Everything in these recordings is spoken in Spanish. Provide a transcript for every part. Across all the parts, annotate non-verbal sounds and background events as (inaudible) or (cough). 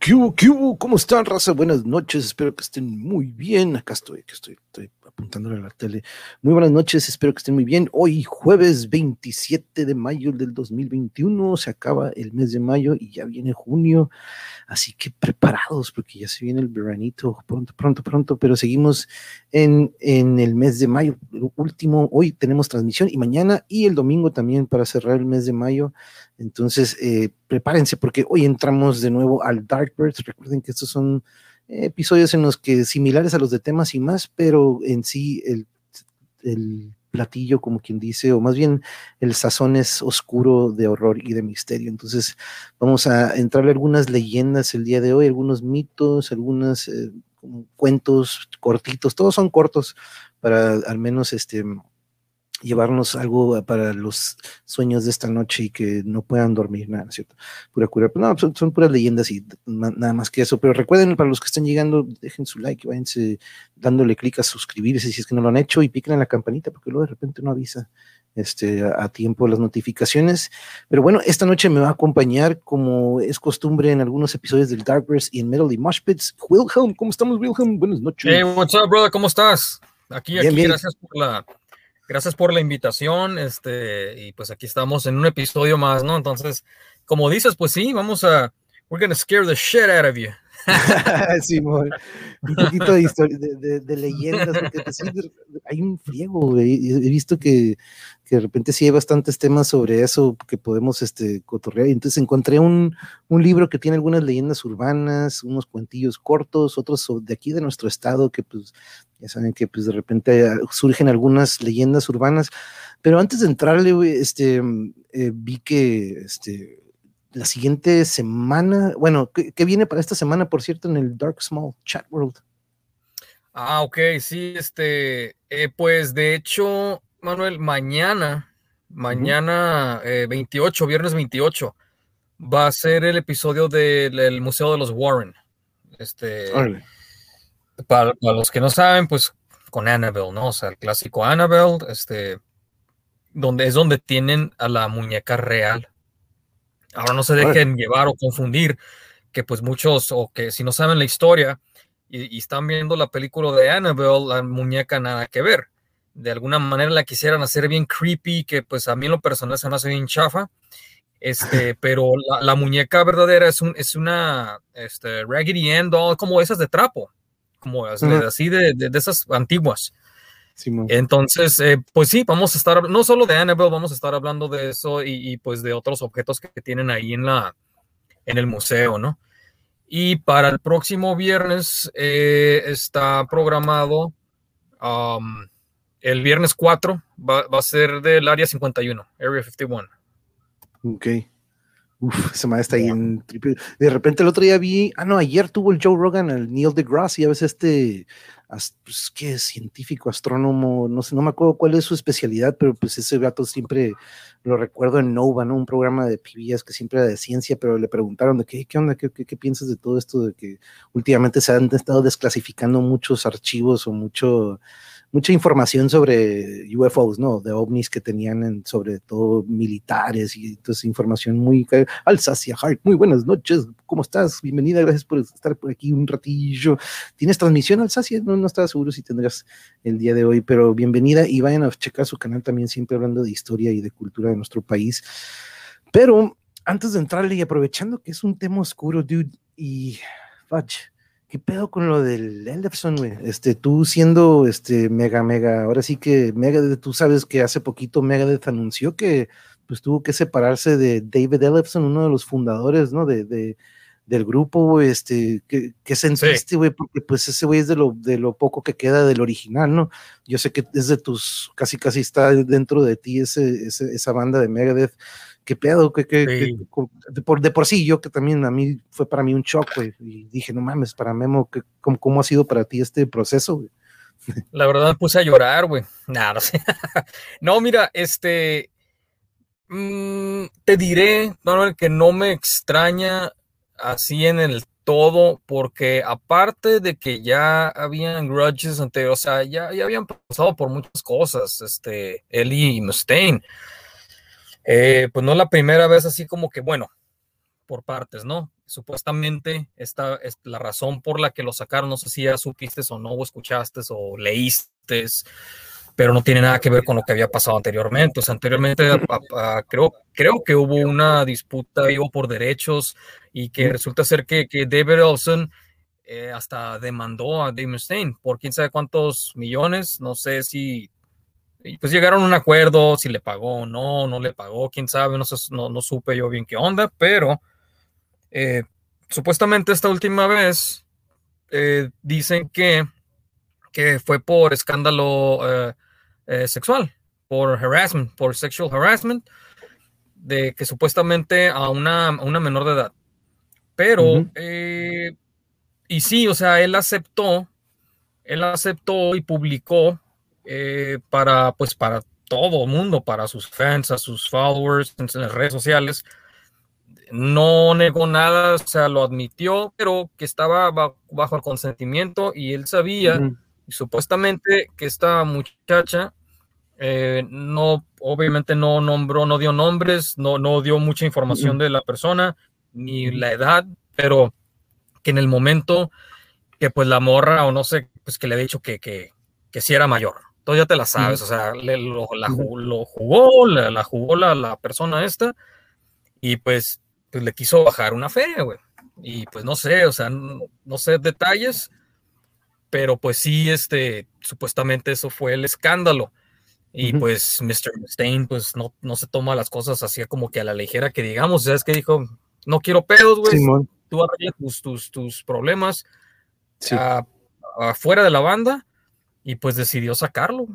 ¿Qué qué? ¿Cómo están, raza? Buenas noches, espero que estén muy bien. Acá estoy, que estoy, estoy apuntándole a la tele. Muy buenas noches, espero que estén muy bien. Hoy, jueves 27 de mayo del 2021, se acaba el mes de mayo y ya viene junio. Así que preparados, porque ya se viene el veranito pronto, pronto, pronto, pero seguimos en, en el mes de mayo. último, hoy tenemos transmisión y mañana y el domingo también para cerrar el mes de mayo. Entonces, eh, prepárense porque hoy entramos de nuevo al Darkbirds. Recuerden que estos son episodios en los que similares a los de temas y más, pero en sí el, el platillo, como quien dice, o más bien el sazón es oscuro de horror y de misterio. Entonces vamos a entrarle algunas leyendas el día de hoy, algunos mitos, algunos eh, cuentos cortitos, todos son cortos para al menos este llevarnos algo para los sueños de esta noche y que no puedan dormir, nada, ¿cierto? Pura cura. No, son, puras leyendas y nada más que eso. Pero recuerden, para los que están llegando, dejen su like, váyanse dándole clic a suscribirse si es que no lo han hecho y piquen en la campanita porque luego de repente no avisa este, a, tiempo las notificaciones. Pero bueno, esta noche me va a acompañar, como es costumbre en algunos episodios del Darkverse y en Metal y Moshpits, Wilhelm. ¿Cómo estamos, Wilhelm? Buenas noches. Hey, what's up, brother? ¿Cómo estás? Aquí, aquí, gracias por la gracias por la invitación, este, y pues aquí estamos en un episodio más, ¿no? Entonces, como dices, pues sí, vamos a, we're gonna scare the shit out of you. (laughs) sí, un poquito de, historia, de, leyendas, porque pues hay un friego, he visto que, que, de repente sí hay bastantes temas sobre eso que podemos este, cotorrear, y entonces encontré un, un, libro que tiene algunas leyendas urbanas, unos cuentillos cortos, otros de aquí de nuestro estado, que pues ya saben que pues de repente surgen algunas leyendas urbanas, pero antes de entrarle, este, eh, vi que, este, la siguiente semana, bueno, ¿qué, viene para esta semana, por cierto, en el Dark Small Chat World? Ah, ok, sí, este, eh, pues de hecho, Manuel, mañana, mañana 28, eh, viernes 28, va a ser el episodio del Museo de los Warren. Este, para, para, los que no saben, pues con Annabelle, ¿no? O sea, el clásico Annabelle, este, donde es donde tienen a la muñeca real Ahora no se dejen llevar o confundir que pues muchos o que si no saben la historia y, están viendo la película de Annabelle, la muñeca nada que ver. De alguna manera la quisieran hacer bien creepy, que pues a mí en lo personal se me hace bien chafa. Este, (laughs) pero la, muñeca verdadera es, un, es una este, Raggedy Ann doll, como esas de trapo, como así de, de, esas antiguas. Entonces, eh, pues sí, vamos a estar, no solo de Annabelle, vamos a estar hablando de eso y, pues de otros objetos que tienen ahí en, la, en el museo, ¿no? Y para el próximo viernes eh, está programado, um, el viernes 4 va, va, a ser del área 51, Area 51. Ok. Uf, esa madre está ahí en De repente el otro día vi, ah, no, ayer tuvo el Joe Rogan, el Neil deGrasse, y a veces este pues, ¿qué? Científico, astrónomo, no sé, no me acuerdo cuál es su especialidad, pero pues ese gato siempre lo recuerdo en Nova, ¿no? Un programa de PBS que siempre era de ciencia, pero le preguntaron de qué, qué onda, qué, qué, qué piensas de todo esto, de que últimamente se han estado desclasificando muchos archivos o mucho mucha información sobre UFOs, ¿no? De ovnis que tenían sobre todo militares y entonces información muy... Alsacia Hart, muy buenas noches, ¿cómo estás? Bienvenida, gracias por estar por aquí un ratillo. ¿Tienes transmisión Alsacia? No, no estaba seguro si tendrías el día de hoy, pero bienvenida y vayan a checar su canal también, siempre hablando de historia y de cultura de nuestro país. Pero antes de entrarle y aprovechando que es un tema oscuro, dude, y... Fudge, ¿Qué pedo con lo del Ellefson, güey? Este, tú siendo este mega, mega, ahora sí que Megadeth, tú sabes que hace poquito Megadeth anunció que pues tuvo que separarse de David Ellefson, uno de los fundadores, ¿no? De, de del grupo, este, que, que sentiste, güey, porque pues ese güey es de lo, de lo poco que queda del original, ¿no? Yo sé que es de tus, casi casi está dentro de ti ese, ese esa banda de Megadeth qué pedo, que, de, por, de por sí, yo que también a mí fue para mí un shock, güey, y dije, no mames, para Memo, que, cómo, ha sido para ti este proceso, güey? La verdad puse a llorar, güey. Nada, (laughs) no sé. no, mira, este, mm, te diré, Manuel, que no me extraña así en el todo, porque aparte de que ya habían grudges anteriores, o sea, ya, ya habían pasado por muchas cosas, este, Eli y Mustaine. Eh, pues no la primera vez así como que, bueno, por partes, ¿no? supuestamente esta es la razón por la que lo sacaron, no sé si ya supiste o no, o escuchaste o leíste, pero no tiene nada que ver con lo que había pasado anteriormente. O sea, anteriormente creo, creo que hubo una disputa vivo por derechos y que resulta ser que, que David Olson eh, hasta demandó a Dave Mustaine por quién sabe cuántos millones, no sé si pues llegaron a un acuerdo, si le pagó o no, no le pagó, quién sabe, no, no, no supe yo bien qué onda, pero eh, supuestamente esta última vez eh, dicen que, que fue por escándalo eh, sexual, por harassment, por sexual harassment, de que supuestamente a una, una menor de edad. Pero, y sí, o sea, él aceptó, él aceptó y publicó para, pues, para todo el mundo, para sus fans, a sus followers en las redes sociales, no negó nada, o sea, lo admitió, pero que estaba bajo el consentimiento y él sabía, y supuestamente que esta muchacha eh, no, obviamente no nombró, no dio nombres, no, no dio mucha información de la persona, ni la edad, pero que en el momento que pues la morra, o no sé, pues que le había dicho que, que, que sí era mayor. Entonces ya te la sabes, o sea, lo, la, lo, jugó, la, la jugó la, la persona esta, y pues pues le quiso bajar una feria, güey. Y pues no sé, o sea, no, sé detalles, pero pues sí, este, supuestamente eso fue el escándalo. Y pues Mr. Stein, pues no, no se toma las cosas así como que a la ligera que digamos, ¿sabes que dijo? No quiero pedos, güey. Tú arreglas tus, tus, tus problemas afuera de la banda y pues decidió sacarlo.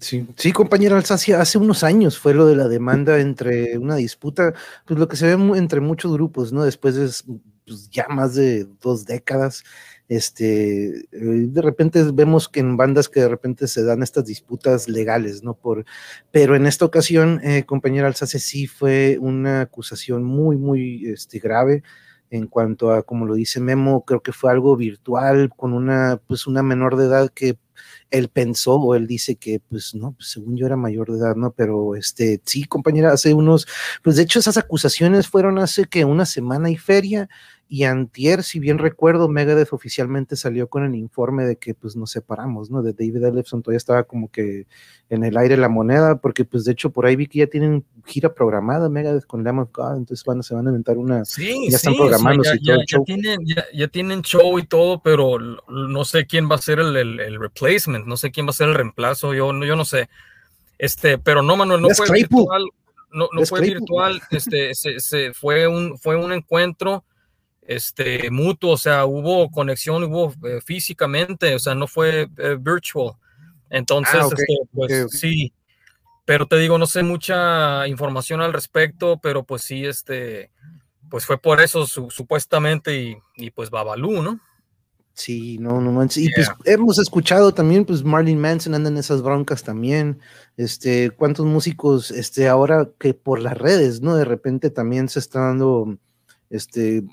Sí, sí, compañera Alsacia, hace unos años fue lo de la demanda entre una disputa, pues lo que se ve entre muchos grupos, ¿no? Después de pues, ya más de dos décadas, este, eh, de repente vemos que en bandas que de repente se dan estas disputas legales, ¿no? Por, pero en esta ocasión, eh, compañera Alsacia, sí fue una acusación muy, muy este, grave en cuanto a, como lo dice Memo, creo que fue algo virtual con una, pues una menor de edad que él pensó o él dice que, pues no, pues según yo era mayor de edad, ¿no? Pero este, sí, compañera, hace unos, pues de hecho esas acusaciones fueron hace que una semana y feria y antier, si bien recuerdo, Megadeth oficialmente salió con el informe de que pues nos separamos, ¿no? De David Ellefson todavía estaba como que en el aire la moneda, porque pues de hecho por ahí vi que ya tienen gira programada Megadeth con Lamb of God, entonces van, se van a inventar una, sí, ya están programando ya, Tienen, ya, tienen show y todo, pero no sé quién va a ser el, el, replacement, no sé quién va a ser el reemplazo, yo, yo no sé, este, pero no, Manuel, no fue virtual, no, no fue virtual, este, se, se, fue un, fue un encuentro este, mutuo, o sea, hubo conexión, hubo eh, físicamente, o sea, no fue eh, virtual. Entonces, ah, este, pues sí, pero te digo, no sé mucha información al respecto, pero pues sí, este, pues fue por eso supuestamente y, y, pues Babalú, ¿no? Sí, no, no manches. Y pues hemos escuchado también, pues Marlene Manson anda en esas broncas también. Este, cuántos músicos, este, ahora que por las redes, ¿no? De repente también se está dando este,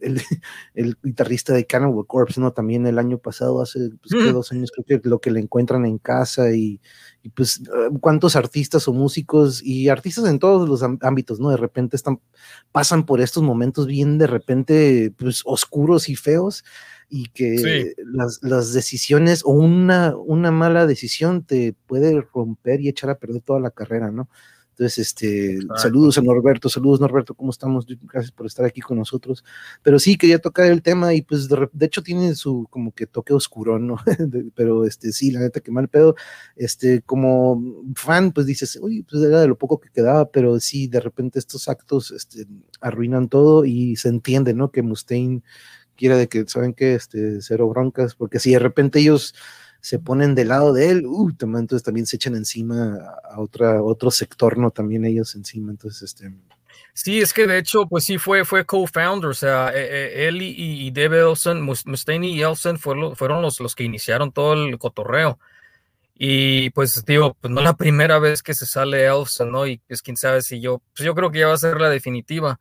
el, (laughs) el, guitarrista de Cannibal Corpse, ¿no? También el año pasado, hace pues, dos años, creo que lo que le encuentran en casa y, y, pues ah, cuántos artistas o músicos y artistas en todos los ámbitos, ¿no? De repente están, pasan por estos momentos bien de repente, pues oscuros y feos y que las, las, decisiones o una, una mala decisión te puede romper y echar a perder toda la carrera, ¿no? Entonces, este, saludos a Norberto, saludos Norberto, ¿cómo estamos? Gracias por estar aquí con nosotros. Pero sí, quería tocar el tema y pues de, hecho tiene su como que toque oscuro, ¿no? (laughs) Pero este, sí, la neta que mal pedo. Este, como fan, pues dices, uy, pues era de lo poco que quedaba, pero sí, de repente estos actos este, arruinan todo y se entiende, ¿no? Que Mustaine quiera de que, ¿saben que Este, cero broncas, porque si de repente ellos se ponen del lado de él, uh, entonces también se echan encima a otra, otro sector, ¿no? También ellos encima, entonces este... Sí, es que de hecho, pues sí fue, fue co-founder, o sea, e, e, él y, y Dave Elson, Mustaine y Elson fueron, fueron los, los que iniciaron todo el cotorreo. Y pues digo, pues no la primera vez que se sale Elson, ¿no? Y pues quién sabe si yo, pues yo creo que ya va a ser la definitiva.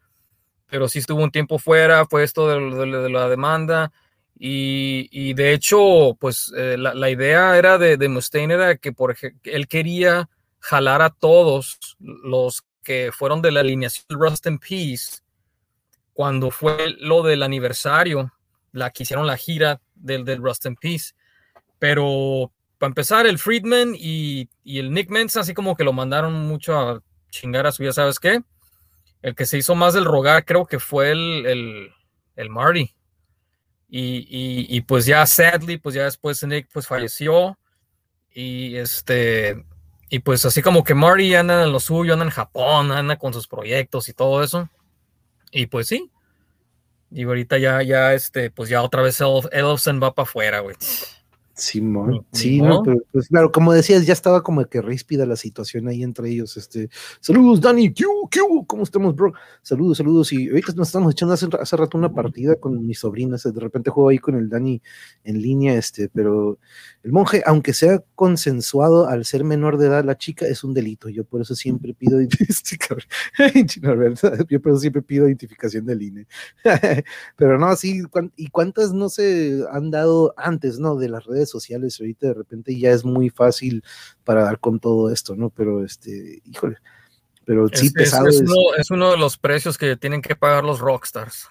Pero sí estuvo un tiempo fuera, fue esto de, de la demanda. Y, de hecho, pues eh, la, idea era de, de, Mustaine era que por él quería jalar a todos los que fueron de la alineación Rust and Peace cuando fue lo del aniversario, la que hicieron la gira del, del Rust in Peace. Pero para empezar, el Friedman y, y, el Nick Mensa, así como que lo mandaron mucho a chingar a su vida, ¿sabes qué? El que se hizo más del rogar, creo que fue el, el, el Marty. Y, y, pues ya, sadly, pues ya después Nick pues falleció. Y este, y pues así como que Marty anda en lo suyo, anda en Japón, anda con sus proyectos y todo eso. Y pues sí. Y ahorita ya, ya, este, pues ya otra vez Elfson va para afuera, güey. Simón, sí, no, pero pues claro, como decías, ya estaba como que ríspida la situación ahí entre ellos. Este, saludos, Dani, ¿qué qué ¿Cómo estamos, bro? Saludos, saludos. Y ahorita nos estamos echando hace, hace rato una partida con mis sobrinas. De repente juego ahí con el Dani en línea, este, pero el monje, aunque sea consensuado al ser menor de edad, la chica es un delito. Yo por eso siempre pido (laughs) (laughs) yo por eso siempre pido identificación del INE. (laughs) pero no, sí, ¿y cuántas no se han dado antes, no? De las redes sociales ahorita de repente ya es muy fácil para dar con todo esto, ¿no? Pero este, híjole, pero sí pesado. Es, es, uno, de los precios que tienen que pagar los rockstars.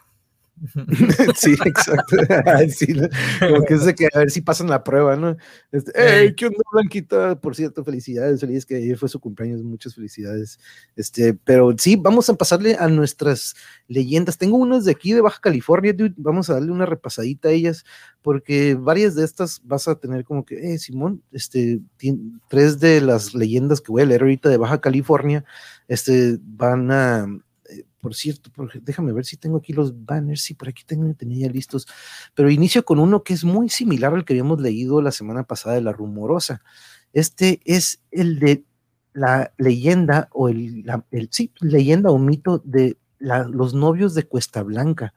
(laughs) sí, exacto. (laughs) como que es de que a ver si pasan la prueba, ¿no? Este, hey, ¿qué onda, Blanquita? Por cierto, felicidades, feliz que ayer fue su cumpleaños, muchas felicidades. Este, pero sí, vamos a pasarle a nuestras leyendas. Tengo unas de aquí de Baja California, dude. Vamos a darle una repasadita a ellas, porque varias de estas vas a tener como que, eh, Simón, este, tres de las leyendas que voy a leer ahorita de Baja California, este, van a por cierto, déjame ver si tengo aquí los banners, sí, por aquí tengo, tenía ya listos, pero inicio con uno que es muy similar al que habíamos leído la semana pasada de la rumorosa. Este es el de la leyenda o el, sí, leyenda o mito de los novios de Cuesta Blanca.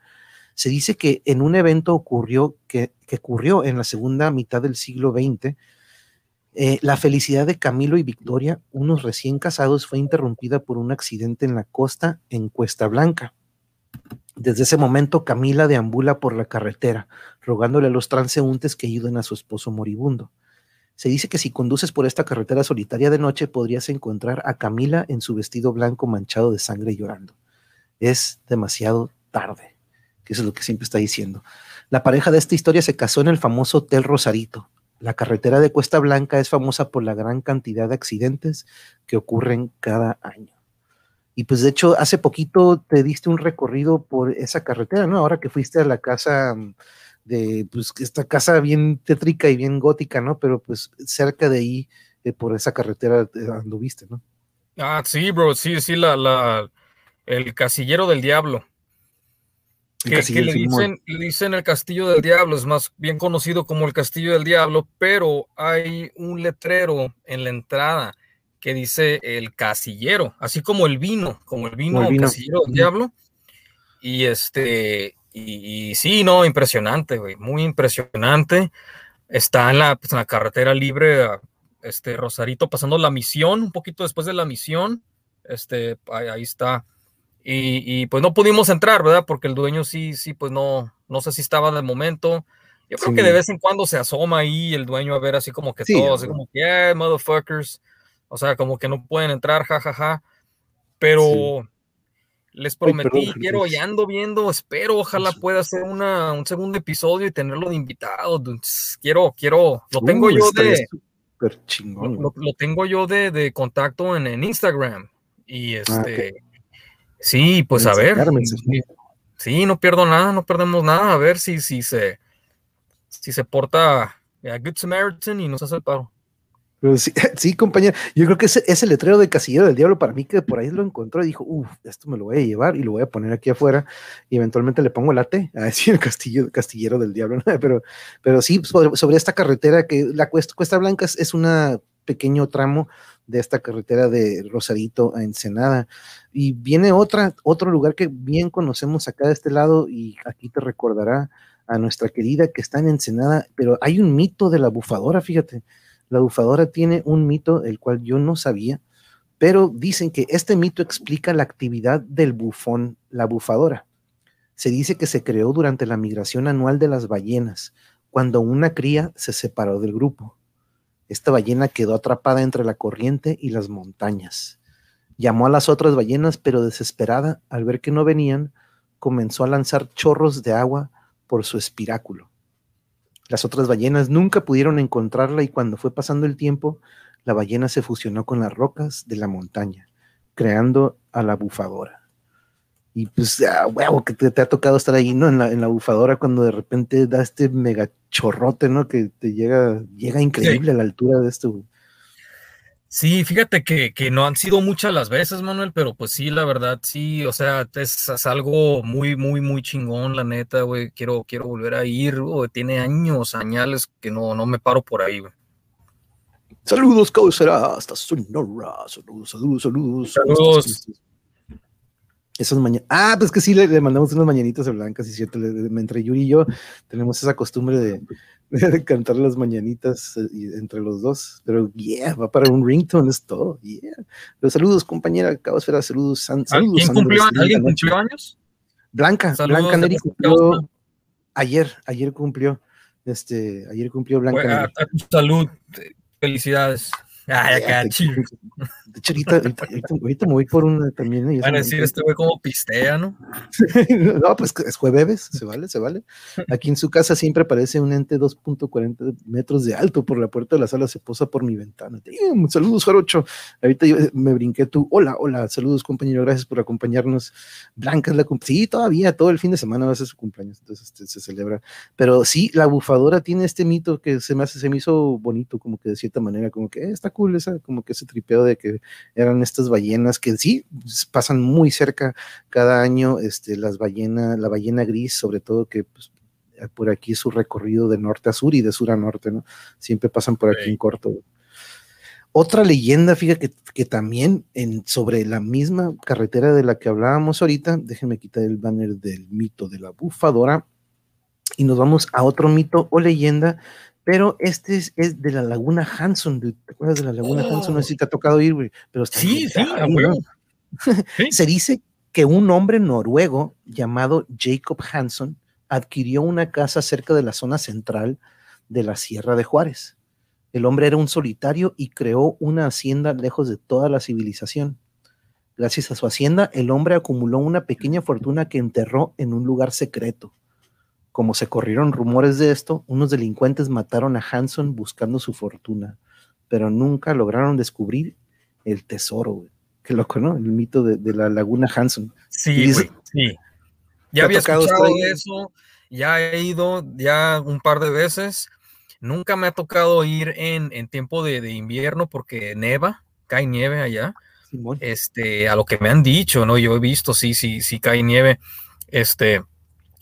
Se dice que en un evento ocurrió, que, que ocurrió en la segunda mitad del siglo XX, eh, la felicidad de Camilo y Victoria, unos recién casados, fue interrumpida por un accidente en la costa en Cuesta Blanca. Desde ese momento, Camila deambula por la carretera, rogándole a los transeúntes que ayuden a su esposo moribundo. Se dice que si conduces por esta carretera solitaria de noche, podrías encontrar a Camila en su vestido blanco manchado de sangre llorando. Es demasiado tarde, que eso es lo que siempre está diciendo. La pareja de esta historia se casó en el famoso Hotel Rosarito, la carretera de Cuesta Blanca es famosa por la gran cantidad de accidentes que ocurren cada año. Y pues de hecho, hace poquito te diste un recorrido por esa carretera, ¿no? Ahora que fuiste a la casa mm, de, pues, esta casa bien tétrica y bien gótica, ¿no? Pero pues cerca de ahí, eh, por esa carretera eh, anduviste, ¿no? Ah, sí, bro, sí, sí, la, la, el casillero del diablo. Que, le, dicen, le, dicen, el Castillo del Diablo, es más bien conocido como el Castillo del Diablo, pero hay un letrero en la entrada que dice el casillero, así como el vino, como el vino, el Casillero del Diablo. Y este, y, sí, no, impresionante, güey, muy impresionante. Está en la, pues, en la carretera libre, este Rosarito, pasando la misión, un poquito después de la misión, este, ahí está y, pues no pudimos entrar, ¿verdad? Porque el dueño sí, sí, pues no, no sé si estaba de momento. Yo creo que de vez en cuando se asoma ahí el dueño a ver así como que todo, así como que, yeah, motherfuckers. O sea, como que no pueden entrar, jajaja. Ja, ja. Pero les prometí, quiero, y ando viendo, espero, ojalá pueda hacer una, un segundo episodio y tenerlo de invitado. Quiero, quiero, lo tengo yo de. Chingón, lo, lo, tengo yo de, de contacto en, en, Instagram. Y ah, este. Sí, pues a ver. Sí, no pierdo nada, no perdemos nada. A ver si, si se si se porta a Good Samaritan y nos hace el paro. sí, (laughs) sí, compañero. Yo creo que ese, ese, letrero de Casillero del Diablo, para mí que por ahí lo encontró y dijo, uff, esto me lo voy a llevar y lo voy a poner aquí afuera y eventualmente le pongo la T a decir el (laughs) castillo, Castillero del Diablo. (laughs) Pero, pero sí, sobre, esta carretera que la Cuesta, Cuesta Blanca es, es un pequeño tramo de esta carretera de Rosarito a Ensenada. Y viene otra, otro lugar que bien conocemos acá de este lado y aquí te recordará a nuestra querida que está en Ensenada, pero hay un mito de la bufadora, fíjate. La bufadora tiene un mito el cual yo no sabía, pero dicen que este mito explica la actividad del bufón, la bufadora. Se dice que se creó durante la migración anual de las ballenas, cuando una cría se separó del grupo. Esta ballena quedó atrapada entre la corriente y las montañas. Llamó a las otras ballenas, pero desesperada, al ver que no venían, comenzó a lanzar chorros de agua por su espiráculo. Las otras ballenas nunca pudieron encontrarla y cuando fue pasando el tiempo, la ballena se fusionó con las rocas de la montaña, creando a la bufadora. Y pues, ah, huevo, que te, ha tocado estar ahí, ¿no? En la, en la bufadora cuando de repente da este mega chorrote, ¿no? Que te llega, llega increíble a la altura de esto. Sí, fíjate que, no han sido muchas las veces, Manuel, pero pues sí, la verdad, sí, o sea, es, algo muy, muy, muy chingón, la neta, güey, quiero, quiero volver a ir, güey, tiene años, añales que no, no me paro por ahí, güey. Saludos, será hasta Sonora, saludos, saludos, saludos. Saludos. Esas mañanas. Ah, pues que sí, le, mandamos unas mañanitas a Blanca, sí, cierto. entre Yuri y yo tenemos esa costumbre de, (laughs) de cantar las mañanitas eh, entre los dos. Pero, yeah, va para un ringtone, es todo. Yeah. Pero saludos, compañera Cabosfera, saludos. saludos ¿Alguien, cumplió, ¿Alguien cumplió años? Blanca, Blanca Neri cumplió ayer, ayer cumplió. Este, ayer cumplió Blanca. a tu salud, felicidades. Ah, ya De hecho, ahorita, ahorita, me voy por una también. Van a decir, este güey como pistea, ¿no? (laughs) no, pues es jueves, se vale, se vale. Aquí en su casa siempre aparece un ente 2.40 metros de alto por la puerta de la sala, se posa por mi ventana. Saludos, Jarocho. Ahorita yo me brinqué tú. Hola, hola, saludos, compañero, gracias por acompañarnos. Blanca es la Sí, todavía, todo el fin de semana va a ser su cumpleaños, entonces este, se celebra. Pero sí, la bufadora tiene este mito que se me hace, se me hizo bonito, como que de cierta manera, como que eh, está cool esa, como que ese tripeo de que eran estas ballenas que sí pasan muy cerca cada año, este, las ballenas, la ballena gris, sobre todo que pues, por aquí su recorrido de norte a sur y de sur a norte, ¿no? Siempre pasan por aquí en corto. Otra leyenda, fíjate que, también en, sobre la misma carretera de la que hablábamos ahorita, déjenme quitar el banner del mito de la bufadora y nos vamos a otro mito o leyenda pero este es, de la Laguna Hanson. ¿Te acuerdas de la Laguna Hanson? No sé si te ha tocado ir, güey. Pero sí, sí, Se dice que un hombre noruego llamado Jacob Hanson adquirió una casa cerca de la zona central de la Sierra de Juárez. El hombre era un solitario y creó una hacienda lejos de toda la civilización. Gracias a su hacienda, el hombre acumuló una pequeña fortuna que enterró en un lugar secreto. Como se corrieron rumores de esto, unos delincuentes mataron a Hanson buscando su fortuna, pero nunca lograron descubrir el tesoro, güey. Qué loco, ¿no? El mito de, la laguna Hanson. Sí, güey, sí. Ya había escuchado eso, ya he ido ya un par de veces. Nunca me ha tocado ir en, tiempo de, invierno porque neva, cae nieve allá. Este, a lo que me han dicho, ¿no? Yo he visto, sí, sí, sí cae nieve. Este,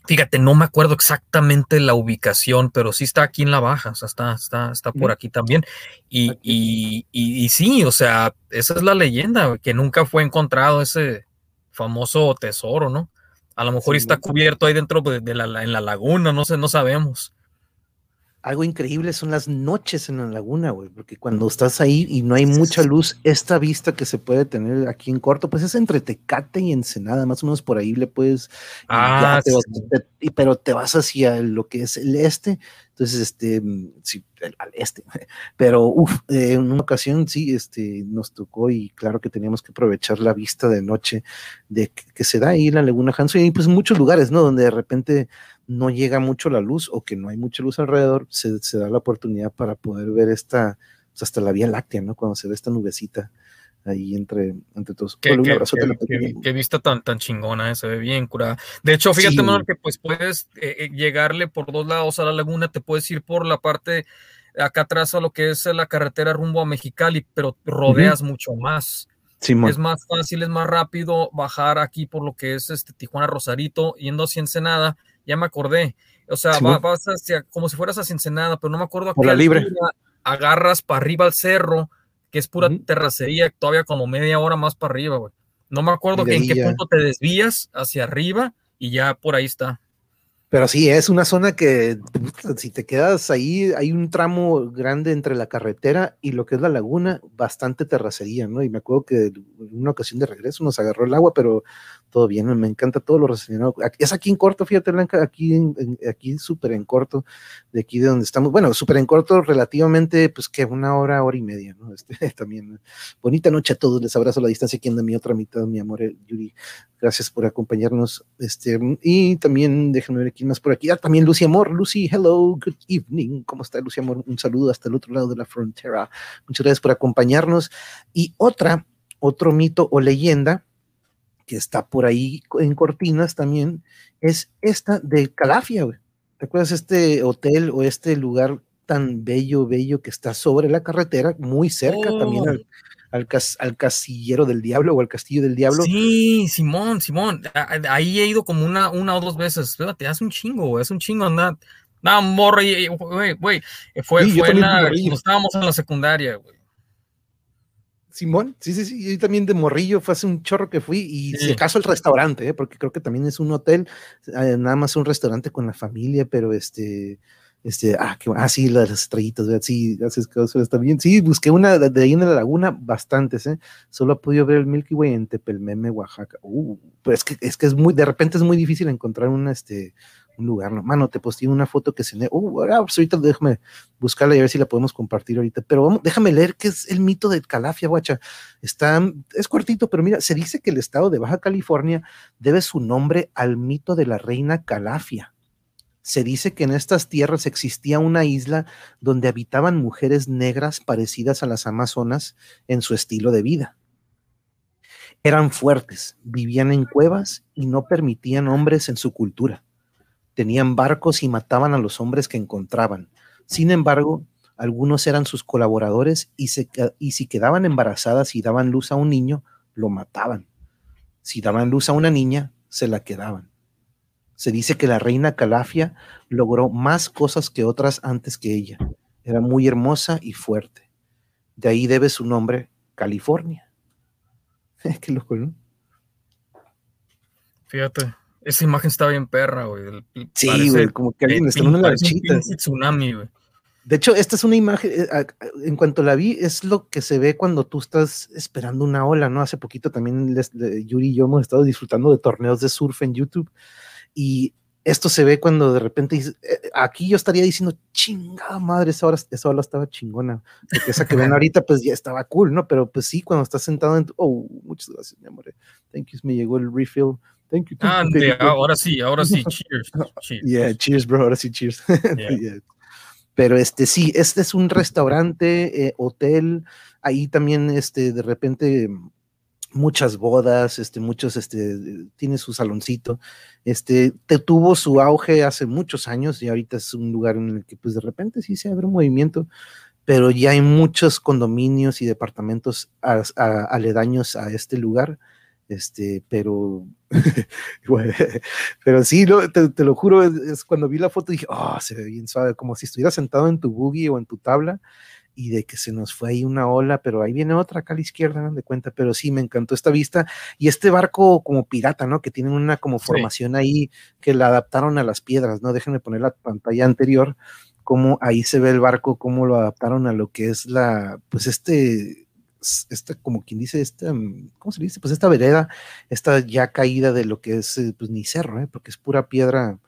Fíjate, no me acuerdo exactamente la ubicación, pero sí está aquí en la baja, o sea, está, está, está por aquí también. Y, y, y, sí, o sea, esa es la leyenda, que nunca fue encontrado ese famoso tesoro, ¿no? A lo mejor está cubierto ahí dentro de, la, en la laguna, no sé, no sabemos algo increíble son las noches en la laguna, güey, porque cuando estás ahí y no hay mucha luz, esta vista que se puede tener aquí en corto, pues es entre Tecate y Ensenada, más o menos por ahí le puedes, ah, pero te vas hacia lo que es el este, entonces, este, sí, al este, (laughs) pero uff, eh, en una ocasión sí, este, nos tocó y claro que teníamos que aprovechar la vista de noche de que, se da ahí la Laguna Hanson y pues muchos lugares, ¿no? Donde de repente no llega mucho la luz o que no hay mucha luz alrededor, se, da la oportunidad para poder ver esta, pues, hasta la Vía Láctea, ¿no? Cuando se ve esta nubecita ahí entre, entre todos. Qué, vista tan, tan chingona, eh, se ve bien curada. De hecho, fíjate, que pues puedes eh, eh, llegarle por dos lados a la laguna, te puedes ir por la parte acá atrás a lo que es la carretera rumbo a Mexicali, pero rodeas mucho más. es más fácil, es más rápido bajar aquí por lo que es este Tijuana Rosarito, yendo hacia Ensenada, ya me acordé. O sea, vas hacia, como si fueras hacia Ensenada, pero no me acuerdo a qué la libre. agarras para arriba al cerro que es pura terracería, todavía como media hora más para arriba, güey. No me acuerdo que en qué punto te desvías hacia arriba y ya por ahí está. Pero sí, es una zona que si te quedas ahí, hay un tramo grande entre la carretera y lo que es la laguna, bastante terracería, ¿no? Y me acuerdo que en una ocasión de regreso nos agarró el agua, pero todo bien, me encanta todo lo relacionado. Es aquí en corto, fíjate, Blanca, aquí, aquí súper en corto, de aquí de donde estamos. Bueno, súper en corto, relativamente, pues que una hora, hora y media, ¿no? (laughs) Este, también. Bonita noche a todos, les abrazo a la distancia aquí en mi otra mitad, mi amor, Yuri. Gracias por acompañarnos. Este, y también déjenme ver aquí más por aquí. Ah, también Lucy Amor. Lucy, hello, good evening. ¿Cómo está Lucy Amor? Un saludo hasta el otro lado de la frontera. Muchas gracias por acompañarnos. Y otra, otro mito o leyenda que está por ahí en Cortinas también, es esta de Calafia, güey. ¿Te acuerdas este hotel o este lugar tan bello, bello que está sobre la carretera, muy cerca también al, al, casillero del diablo o al castillo del diablo. Sí, Simón, Simón. Ahí he ido como una, una o dos veces. Te hace un chingo, güey. Es un chingo andar. No, morro, güey, güey. Fue, fue la, estábamos en la secundaria, güey. Simón, sí, sí, sí, yo también de morrillo fue hace un chorro que fui y si acaso el restaurante, ¿eh? porque creo que también es un hotel, eh, nada más un restaurante con la familia, pero este, este, ah, que, ah, sí, las estrellitas, sí, haces cosas también. Sí, busqué una de, ahí en la laguna, bastantes, ¿eh? Solo he podido ver el Milky Way en Tepelmeme, Oaxaca. Uh, pero es que, es que es muy, de repente es muy difícil encontrar una, este, un lugar, ¿no? Mano, te posté una foto que se... Uh, pues ahorita déjame buscarla y a ver si la podemos compartir ahorita. Pero vamos, déjame leer qué es el mito de Calafia, guacha. Está, es cortito, pero mira, se dice que el estado de Baja California debe su nombre al mito de la reina Calafia se dice que en estas tierras existía una isla donde habitaban mujeres negras parecidas a las amazonas en su estilo de vida. Eran fuertes, vivían en cuevas y no permitían hombres en su cultura. Tenían barcos y mataban a los hombres que encontraban. Sin embargo, algunos eran sus colaboradores y, si quedaban embarazadas y daban luz a un niño, lo mataban. Si daban luz a una niña, se la quedaban. Se dice que la reina Calafia logró más cosas que otras antes que ella. Era muy hermosa y fuerte. De ahí debe su nombre, California. (laughs) Qué loco, ¿no? Fíjate, esa imagen está bien perra, güey. Sí, güey, como que alguien está en una lanchita. tsunami, güey. De hecho, esta es una imagen, eh, en cuanto la vi, es lo que se ve cuando tú estás esperando una ola, ¿no? Hace poquito también Yuri y yo hemos estado disfrutando de torneos de surf en YouTube y esto se ve cuando de repente eh, aquí yo estaría diciendo, chingada madre, esa hora, esa hora estaba chingona. Porque esa que ven (laughs) ahorita, pues ya estaba cool, ¿no? Pero pues sí, cuando estás sentado en tu. Oh, muchas gracias, mi amor. Thank you, me llegó el refill. Thank you. ah, ahora sí, ahora sí, (laughs) cheers. cheers. Yeah, cheers, bro, ahora sí, cheers. (laughs) Pero este sí, este es un restaurante, eh, hotel. Ahí también, este, de repente muchas bodas, este, muchos, este, tiene su saloncito, este, te tuvo su auge hace muchos años y ahorita es un lugar en el que pues de repente sí se abre un movimiento, pero ya hay muchos condominios y departamentos aledaños a este lugar, este, pero, (laughs) (laughs) pero sí, te, lo juro, es, cuando vi la foto dije, oh, se ve bien suave, como si estuvieras sentado en tu buggy o en tu tabla, y de que se nos fue ahí una ola, pero ahí viene otra acá a la izquierda, dan de cuenta, pero sí, me encantó esta vista y este barco como pirata, ¿no? Que tiene una como formación ahí que la adaptaron a las piedras, ¿no? Déjenme poner la pantalla anterior, como ahí se ve el barco, cómo lo adaptaron a lo que es la, pues este, esta, como quien dice, esta, ¿cómo se dice? Pues esta vereda, esta ya caída de lo que es, eh, pues ni cerro, ¿eh? Porque es pura piedra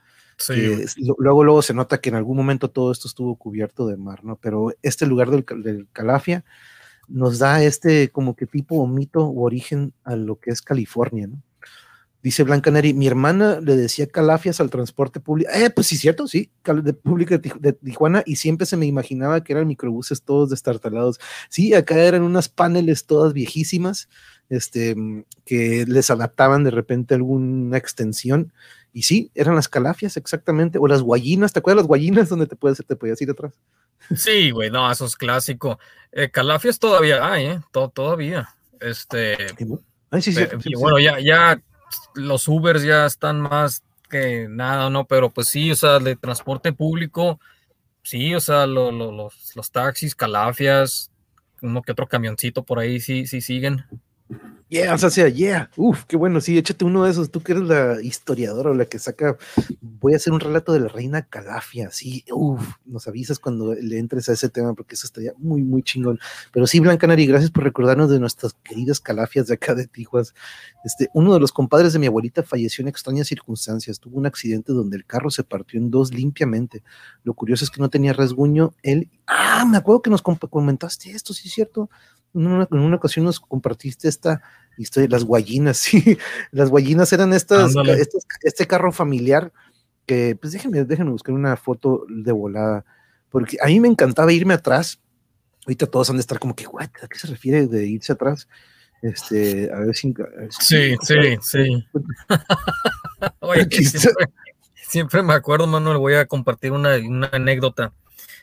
luego, luego se nota que en algún momento todo esto estuvo cubierto de mar, ¿no? Pero este lugar del, Calafia nos da este como que tipo o mito o origen a lo que es California, ¿no? Dice Blanca Neri, mi hermana le decía calafias al transporte público. Eh, pues sí, cierto, sí, de público de, Tijuana, y siempre se me imaginaba que eran microbuses todos destartalados. Sí, acá eran unas paneles todas viejísimas, este, que les adaptaban de repente alguna extensión y sí, eran las calafias exactamente, o las guayinas, ¿te acuerdas las guayinas donde te, puedes, te podías ir atrás? Sí, güey, no, eso es clásico. Eh, calafias todavía hay, ¿eh? todavía. Este, Ay, sí, sí, y bueno, ya, ya los Ubers ya están más que nada, ¿no? Pero pues sí, o sea, de transporte público, sí, o sea, los, los taxis, calafias, uno que otro camioncito por ahí sí, sí siguen. Yeah, o sea, yeah, uf, qué bueno, sí, échate uno de esos, tú que eres la historiadora o la que saca, voy a hacer un relato de la reina Calafia, sí, uf, nos avisas cuando le entres a ese tema porque eso estaría muy, muy chingón. Pero sí, Blanca Nari, gracias por recordarnos de nuestras queridas Calafias de acá de Tijuas. Este, uno de los compadres de mi abuelita falleció en extrañas circunstancias, tuvo un accidente donde el carro se partió en dos limpiamente. Lo curioso es que no tenía rasguño, él, ah, me acuerdo que nos comentaste esto, sí es cierto, en una, ocasión nos compartiste esta historia, las guayinas, (laughs) sí, las guayinas eran estas, este, carro familiar que, pues déjenme, déjenme buscar una foto de volada, porque a mí me encantaba irme atrás, ahorita todos han de estar como que, ¿a qué se refiere de irse atrás? Este, a ver si... (laughs) sí, sí, sí. (laughs) Oye, siempre, me acuerdo, Manuel, voy a compartir una, anécdota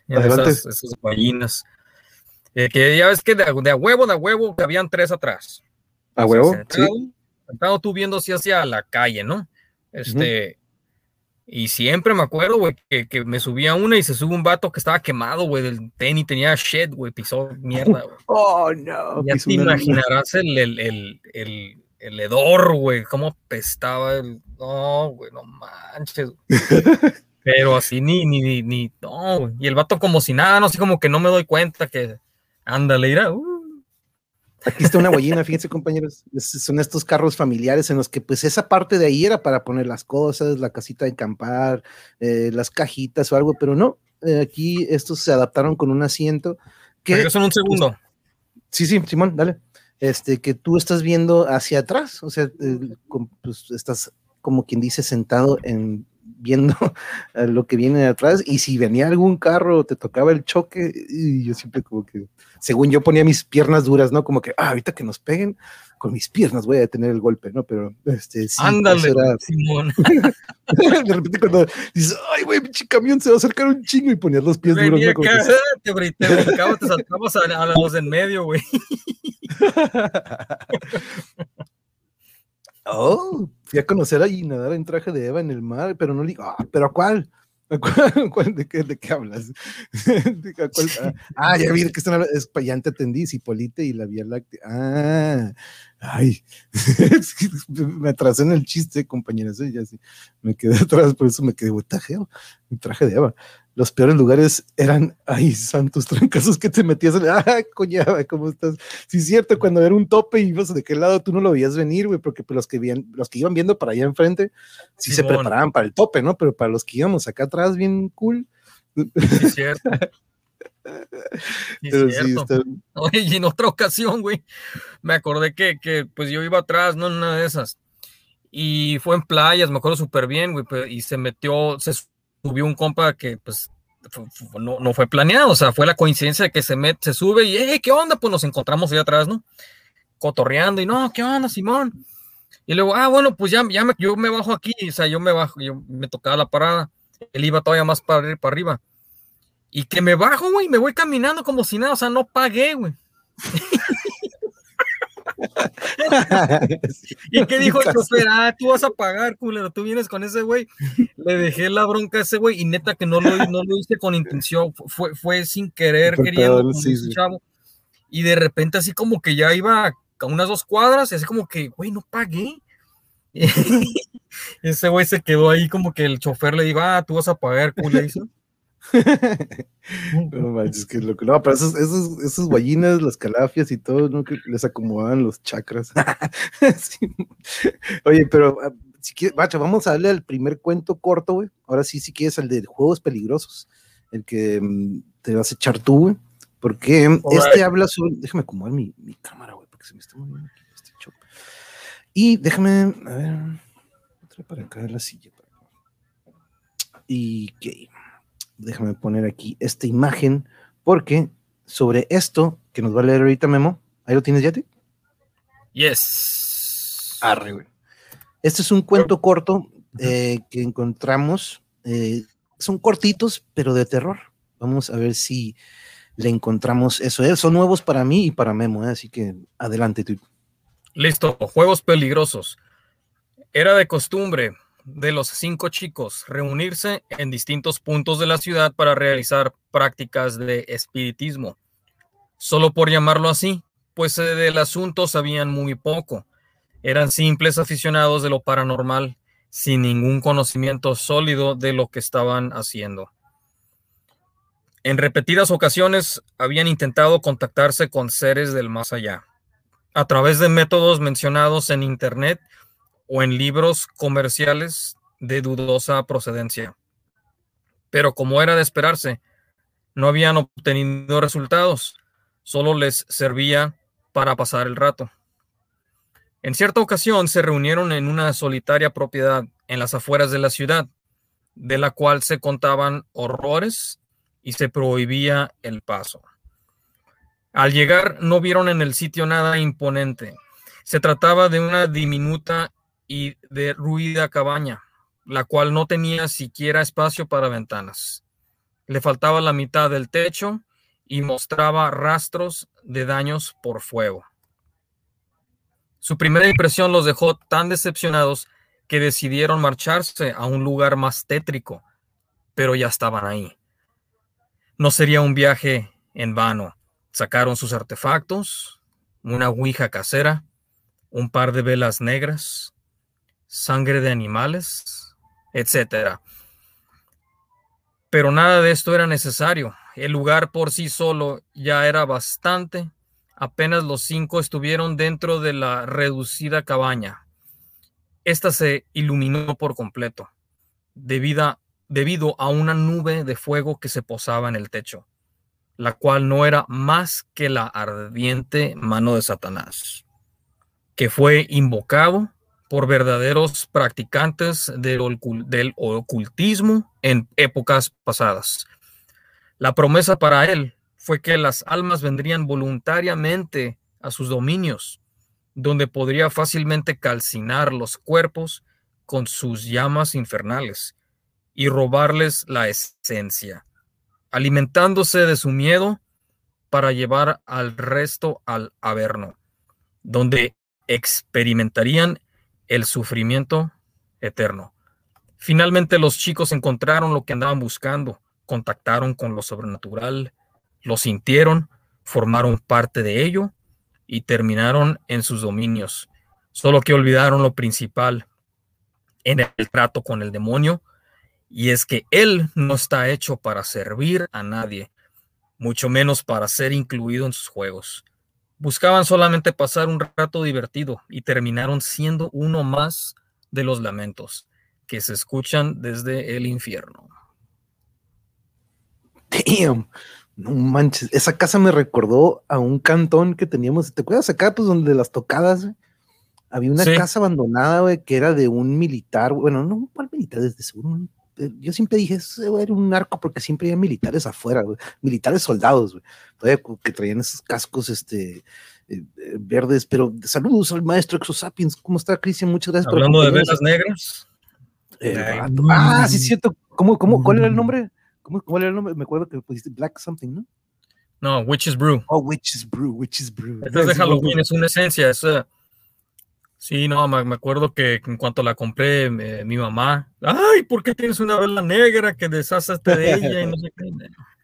esas, esas guayinas. Eh, que ya ves que de, a huevo, de a huevo, que habían tres atrás. ¿A huevo? sí. Estaba tú viendo así hacia la calle, ¿no? Este, y siempre me acuerdo, güey, que, que, me subía una y se sube un vato que estaba quemado, güey, del tenis, tenía shed, güey, pisó mierda, güey. (laughs) Oh, no. Ya te imaginarás el, el, el, el, el hedor, güey, cómo pestaba el... No, güey, no manches. (laughs) Pero así ni, ni, ni, ni, no, güey. Y el vato como si nada, no sé, como que no me doy cuenta que Ándale, irá. Uh. Aquí está una guayina, fíjense compañeros, son estos carros familiares en los que pues esa parte de ahí era para poner las cosas, la casita de acampar, eh, las cajitas o algo, pero no, eh, aquí estos se adaptaron con un asiento que... son un segundo. sí, sí, Simón, dale. Este, que tú estás viendo hacia atrás, o sea, eh, pues, estás como quien dice sentado en viendo (laughs) lo que viene de atrás y si venía algún carro te tocaba el choque y yo siempre como que, según yo ponía mis piernas duras, ¿no? Como que, ah, ahorita que nos peguen, con mis piernas voy a detener el golpe, ¿no? Pero, este, sí. Ándale, Simón. (laughs) de repente cuando dices, ay, güey, pinche camión se va a acercar un chingo y ponías los pies duros. ¿no? Como que, (laughs) te saltamos a, a los en medio, güey. Oh, fui a conocer allí nadar en traje de Eva en el mar, pero no le digo, ah, pero ¿a cuál? (laughs) de, qué, ¿De qué hablas? (laughs) Ah, ya vi que están es, ya te entendí, Cipolite y la Vía Láctea. Ah, ay, (laughs) me atrasé en el chiste, compañeras, ¿eh? ya sí, me quedé atrás, por eso me quedé, tajeo, mi traje de Eva los peores lugares eran, ay, santos (laughs) trancazos que te metías, en, ah, coñada, ¿cómo estás? Sí, es cierto, cuando era un tope y ibas de qué lado tú no lo veías venir, güey, porque pues, los, que los que iban viendo para allá enfrente, sí, se preparaban para el tope, ¿no? Pero para los que íbamos acá atrás, bien cool. Sí, es cierto. (laughs) Sí, cierto. Oye, y en otra ocasión, güey, me acordé que, que, pues yo iba atrás, no en una de esas. Y fue en playas, me acuerdo súper bien, güey, y se metió, se subió un compa que pues no, no, fue planeado, o sea, fue la coincidencia de que se, met, se sube y, hey, ¿qué onda? Pues nos encontramos ahí atrás, ¿no? Cotorreando y, no, ¿qué onda, Simón? Y luego, ah, bueno, pues ya, ya me, yo me bajo aquí, o sea, yo me bajo, yo me tocaba la parada, él iba todavía más para, para arriba. Y que me bajo, güey, me voy caminando como si nada, o sea, no pagué, güey. (laughs) (laughs) ¿Y qué dijo el chofer? Ah, tú vas a pagar, culero, tú vienes con ese güey. Le dejé la bronca a ese güey y neta que no lo, no lo hice con intención, fue, fue sin querer, queriendo, Y de repente así como que ya iba a unas dos cuadras y así como que, güey, no pagué. (laughs) (laughs) ese güey se quedó ahí como que el chofer le dijo, ah, tú vas a pagar, culero. (laughs) no manches, que lo que no, pero esos, esos, esos guayinas, las calafias y todo, ¿no? Que les acomodaban los chakras. (laughs) Oye, pero ah, si quieres, bacha, vamos a darle al primer cuento corto, güey. Ahora sí, si quieres, al de juegos peligrosos, el que mm, te vas a echar tú, güey. Porque este habla sobre. Déjame acomodar mi, mi cámara, güey, porque se me está moviendo aquí este choque. Y déjame, a ver, otra para acá la silla. Y que déjame poner aquí esta imagen, porque sobre esto que nos va a leer ahorita Memo, ¿ahí lo tienes ya? Te? Yes. Arre, güey. Este es un cuento corto eh, que encontramos. Eh, son cortitos, pero de terror. Vamos a ver si le encontramos eso. Eh, son nuevos para mí y para Memo, así que adelante tú. Listo, juegos peligrosos. Era de costumbre de los cinco chicos reunirse en distintos puntos de la ciudad para realizar prácticas de espiritismo. Solo por llamarlo así, pues del asunto sabían muy poco. Eran simples aficionados de lo paranormal, sin ningún conocimiento sólido de lo que estaban haciendo. En repetidas ocasiones habían intentado contactarse con seres del más allá, a través de métodos mencionados en Internet o en libros comerciales de dudosa procedencia. Pero como era de esperarse, no habían obtenido resultados, solo les servía para pasar el rato. En cierta ocasión se reunieron en una solitaria propiedad en las afueras de la ciudad, de la cual se contaban horrores y se prohibía el paso. Al llegar no vieron en el sitio nada imponente. Se trataba de una diminuta y derruida cabaña, la cual no tenía siquiera espacio para ventanas. Le faltaba la mitad del techo y mostraba rastros de daños por fuego. Su primera impresión los dejó tan decepcionados que decidieron marcharse a un lugar más tétrico, pero ya estaban ahí. No sería un viaje en vano. Sacaron sus artefactos, una ouija casera, un par de velas negras, sangre de animales, etc. Pero nada de esto era necesario. El lugar por sí solo ya era bastante. Apenas los cinco estuvieron dentro de la reducida cabaña. Esta se iluminó por completo, debido debido a una nube de fuego que se posaba en el techo, la cual no era más que la ardiente mano de Satanás, que fue invocado por verdaderos practicantes del, ocultismo en épocas pasadas. La promesa para él fue que las almas vendrían voluntariamente a sus dominios, donde podría fácilmente calcinar los cuerpos con sus llamas infernales y robarles la esencia, alimentándose de su miedo para llevar al resto al Averno, donde experimentarían el sufrimiento eterno. Finalmente los chicos encontraron lo que andaban buscando, contactaron con lo sobrenatural, lo sintieron, formaron parte de ello y terminaron en sus dominios. Solo que olvidaron lo principal en el trato con el demonio, y es que Él no está hecho para servir a nadie, mucho menos para ser incluido en sus juegos. Buscaban solamente pasar un rato divertido y terminaron siendo uno más de los lamentos que se escuchan desde el infierno. Damn, no manches, esa casa me recordó a un cantón que teníamos, ¿te acuerdas acá pues donde las tocadas? Había una casa abandonada, güey, que era de un militar, bueno, no, ¿cuál militar? Desde seguro un yo siempre dije, eso era un narco porque siempre había militares afuera, militares soldados, todavía que traían esos cascos este, eh, eh, verdes, pero saludos al maestro Exosapiens, ¿cómo está Cristian? Muchas gracias Hablando de velas negras. ah, sí, cierto. ¿Cómo, cómo, ¿Cuál era el nombre? ¿Cómo, ¿Cuál era el nombre? Me acuerdo que pusiste Black Something, ¿no? No, Witch's Brew. Oh, Witch's Brew, Witch's Brew. Esto es de Halloween, es una esencia, es, Sí, no, me, acuerdo que en cuanto la compré, mi mamá, ay, ¿por qué tienes una vela negra que deshazte de ella? Y no sé qué. (laughs)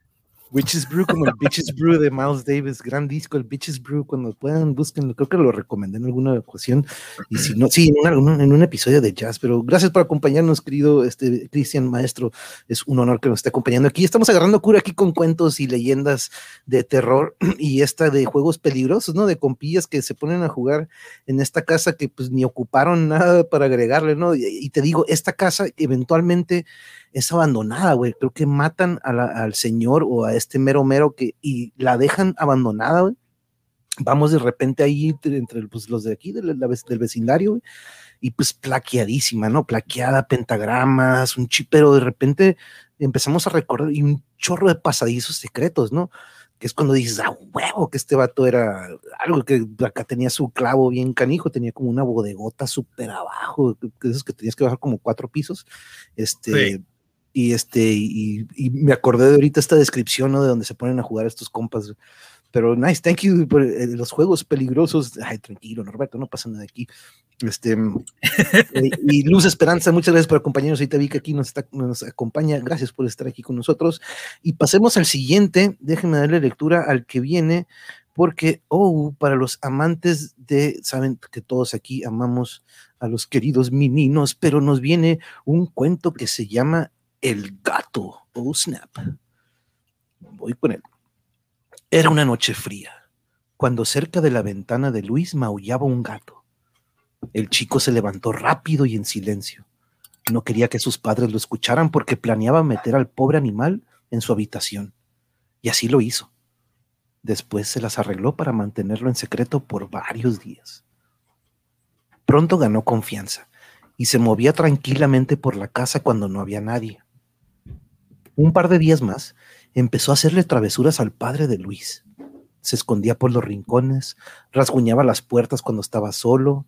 Witches Brew, como el Bitches Brew de Miles Davis, gran disco, el Bitches Brew, cuando puedan, búsquenlo, creo que lo recomendé en alguna ocasión, y si no, sí, en, en un episodio de jazz, pero gracias por acompañarnos, querido este, Cristian Maestro, es un honor que nos esté acompañando aquí, estamos agarrando cura aquí con cuentos y leyendas de terror, (clears throat) y esta de juegos peligrosos, ¿no? De compillas que se ponen a jugar en esta casa que pues ni ocuparon nada para agregarle, ¿no? y te digo, esta casa eventualmente es abandonada, güey. Creo que matan al señor o a este mero mero que y la dejan abandonada, güey. Vamos de repente ahí entre, pues, los de aquí, del, del vecindario, güey, y pues plaqueadísima, ¿no? Plaqueada, pentagramas, un chipero. De repente empezamos a recordar y un chorro de pasadizos secretos, ¿no? que es cuando dices, ah, huevo, que este vato era algo que acá tenía su clavo bien canijo, tenía como una bodegota súper abajo, que esos que tenías que bajar como cuatro pisos, este, y este, y, me acordé de ahorita esta descripción, ¿no? De donde se ponen a jugar estos compas. Pero nice, thank you por eh, los juegos peligrosos. Ay, tranquilo, Norberto, no pasa nada aquí. Este, eh, y Luz Esperanza, muchas gracias por acompañarnos. Ahorita vi que aquí nos, está, nos acompaña. Gracias por estar aquí con nosotros. Y pasemos al siguiente. Déjenme darle lectura al que viene porque, oh, para los amantes de, saben que todos aquí amamos a los queridos meninos, pero nos viene un cuento que se llama El gato, oh snap. Voy con él. Era una noche fría, cuando cerca de la ventana de Luis maullaba un gato. El chico se levantó rápido y en silencio. No quería que sus padres lo escucharan porque planeaba meter al pobre animal en su habitación. Y así lo hizo. Después se las arregló para mantenerlo en secreto por varios días. Pronto ganó confianza y se movía tranquilamente por la casa cuando no había nadie. Un par de días más empezó a hacerle travesuras al padre de Luis. Se escondía por los rincones, rasguñaba las puertas cuando estaba solo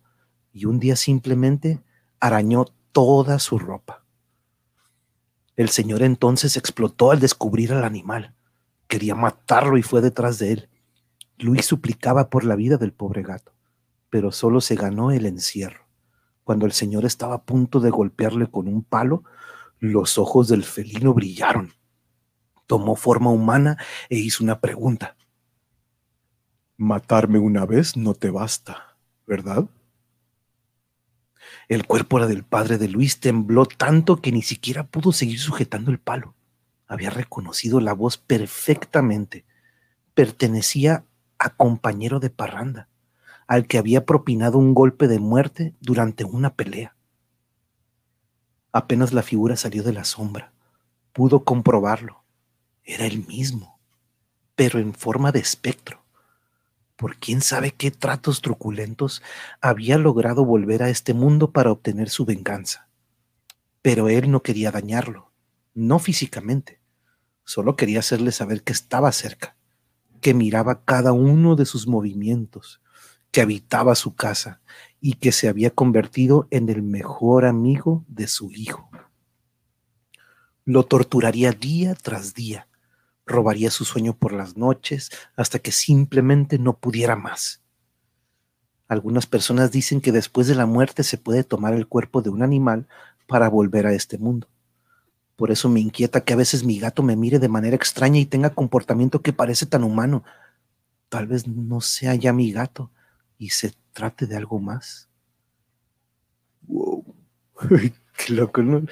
y un día simplemente arañó toda su ropa. El señor entonces explotó al descubrir al animal. Quería matarlo y fue detrás de él. Luis suplicaba por la vida del pobre gato, pero solo se ganó el encierro. Cuando el señor estaba a punto de golpearle con un palo, los ojos del felino brillaron. Tomó forma humana e hizo una pregunta. Matarme una vez no te basta, ¿verdad? El cuerpo era del padre de Luis tembló tanto que ni siquiera pudo seguir sujetando el palo había reconocido la voz perfectamente. Pertenecía a compañero de parranda, al que había propinado un golpe de muerte durante una pelea. Apenas la figura salió de la sombra, pudo comprobarlo. Era el mismo, pero en forma de espectro. Por quién sabe qué tratos truculentos había logrado volver a este mundo para obtener su venganza. Pero él no quería dañarlo no físicamente, solo quería hacerle saber que estaba cerca, que miraba cada uno de sus movimientos, que habitaba su casa y que se había convertido en el mejor amigo de su hijo. Lo torturaría día tras día, robaría su sueño por las noches hasta que simplemente no pudiera más. Algunas personas dicen que después de la muerte se puede tomar el cuerpo de un animal para volver a este mundo. Por eso me inquieta que a veces mi gato me mire de manera extraña y tenga comportamiento que parece tan humano. Tal vez no sea ya mi gato y se trate de algo más. Wow. (laughs) Qué loco, ¿no?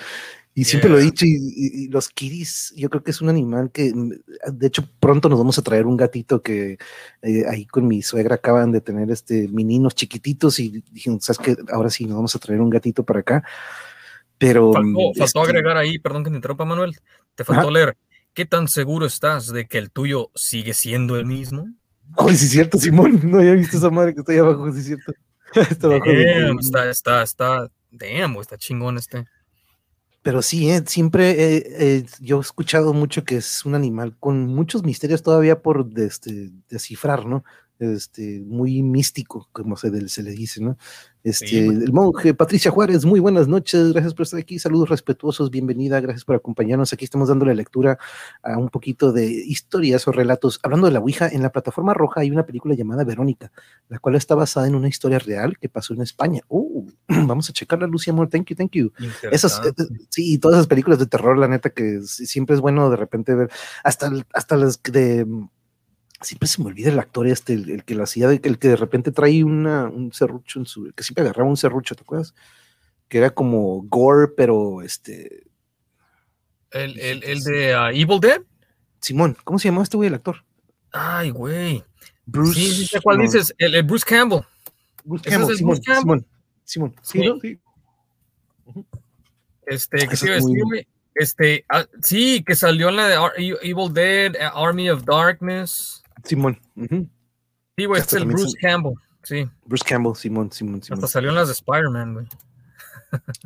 Y siempre lo he dicho, y, los kiris, yo creo que es un animal que, de hecho, pronto nos vamos a traer un gatito que eh, ahí con mi suegra acaban de tener este meninos chiquititos y dijeron, ¿sabes qué? Ahora sí nos vamos a traer un gatito para acá. Pero. Faltó, mm, este agregar ahí, perdón que te interrumpa, Manuel. Te faltó leer. ¿Qué tan seguro estás de que el tuyo sigue siendo el mismo? Ay, sí es cierto, Simón. No había visto esa madre que está ahí abajo, sí es cierto. (laughs) está abajo. Damn, está, está, está, damn, está chingón este. Pero sí, eh, siempre yo he escuchado mucho que es un animal con muchos misterios todavía por este, descifrar, ¿no? Este, muy místico, como se, se le dice, ¿no? Este, el monje Patricia Juárez, muy buenas noches, gracias por estar aquí, saludos respetuosos, bienvenida, gracias por acompañarnos. Aquí estamos dándole lectura a un poquito de historias o relatos. Hablando de la Ouija, en la plataforma roja hay una película llamada Verónica, la cual está basada en una historia real que pasó en España. Uh, (clears throat) vamos a checarla, Lucia Amor, thank you, thank you. Esas, eh, sí, todas esas películas de terror, la neta, que siempre es bueno de repente ver, hasta, hasta las de siempre se me olvida el actor este, el, que lo hacía, el que de repente trae una, un serrucho en su, que siempre agarraba un serrucho, ¿te acuerdas? Que era como gore, pero este... El, el, el de uh, Evil Dead. Simón, ¿cómo se llamaba este güey, el actor? Ay, güey. Bruce. Sí, sí, ¿Cuál dices? El, Bruce Campbell. Bruce Campbell, Simón, Bruce Campbell? Simón, Simón. Sí, ¿no? sí. Este, ¿qué se muy... Este, ah, sí, que salió en la de Evil Dead, Army of Darkness. Simón. Sí, güey, es el Bruce Campbell. Sí. Bruce Campbell, Simón, Simón, Simón. Hasta salió en las de Spider-Man, güey.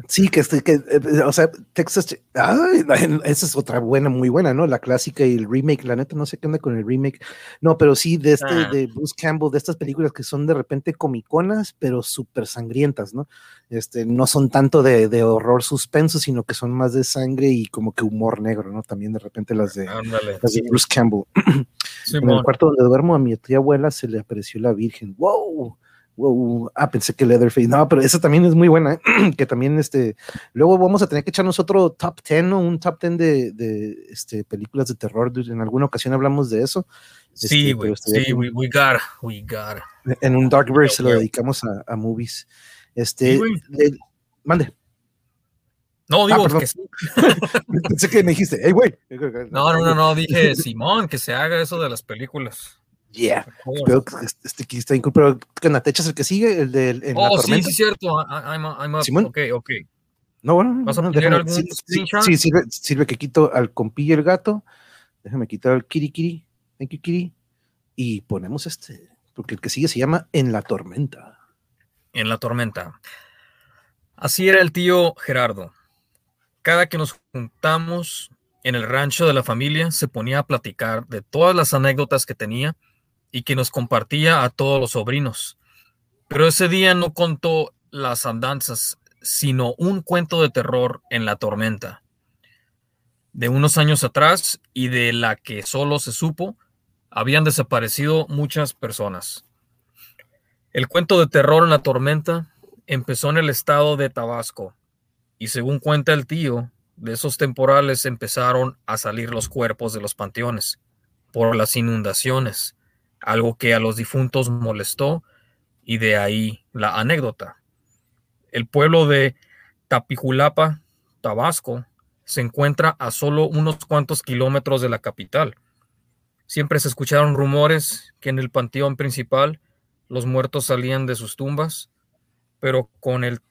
Sí, que, este, que, eh, o sea, Texas, ay, esa es otra buena, muy buena, ¿no? La clásica y el remake, la neta, no sé qué onda con el remake. No, pero sí, de este, ah. de Bruce Campbell, de estas películas que son de repente comiconas, pero súper sangrientas, ¿no? Este, no son tanto de, de, horror suspenso, sino que son más de sangre y como que humor negro, ¿no? También de repente las de, las de Bruce Campbell. (clears throat) en el cuarto donde duermo a mi tía abuela se le apareció la Virgen. ¡Wow! Wow. Ah, pensé que Leatherface. No, pero esa también es muy buena. ¿eh? (clears throat) que también, este. Luego vamos a tener que echarnos otro top 10 o un top 10 de, de este, películas de terror. En alguna ocasión hablamos de eso. Sí, este, güey. sí, we, we got we got En un Darkverse se lo dedicamos a, a movies. Este. mande. No, digo ah, que sí. (laughs) Pensé que me dijiste, hey, güey. No, no, no, no, dije, Simón, que se haga eso de las películas. Yeah. Espero que este aquí está pero te echas el que sigue, el de en oh, la tormenta. sí, sí, cierto. I'm, I'm Simón. Ok, ok. No, bueno, ¿Vas a no, poner algún sí, sí, sirve, sirve, que quito al compilla el gato. Déjame quitar al kiri kiri. Thank you, kiri. Y ponemos este, porque el que sigue se llama En la tormenta. En la tormenta. Así era el tío Gerardo. Cada que nos juntamos en el rancho de la familia, se ponía a platicar de todas las anécdotas que tenía y que nos compartía a todos los sobrinos. Pero ese día no contó las andanzas, sino un cuento de terror en la tormenta. De unos años atrás y de la que solo se supo, habían desaparecido muchas personas. El cuento de terror en la tormenta empezó en el estado de Tabasco y según cuenta el tío, de esos temporales empezaron a salir los cuerpos de los panteones por las inundaciones algo que a los difuntos molestó y de ahí la anécdota. El pueblo de Tapijulapa, Tabasco, se encuentra a solo unos cuantos kilómetros de la capital. Siempre se escucharon rumores que en el panteón principal los muertos salían de sus tumbas, pero con el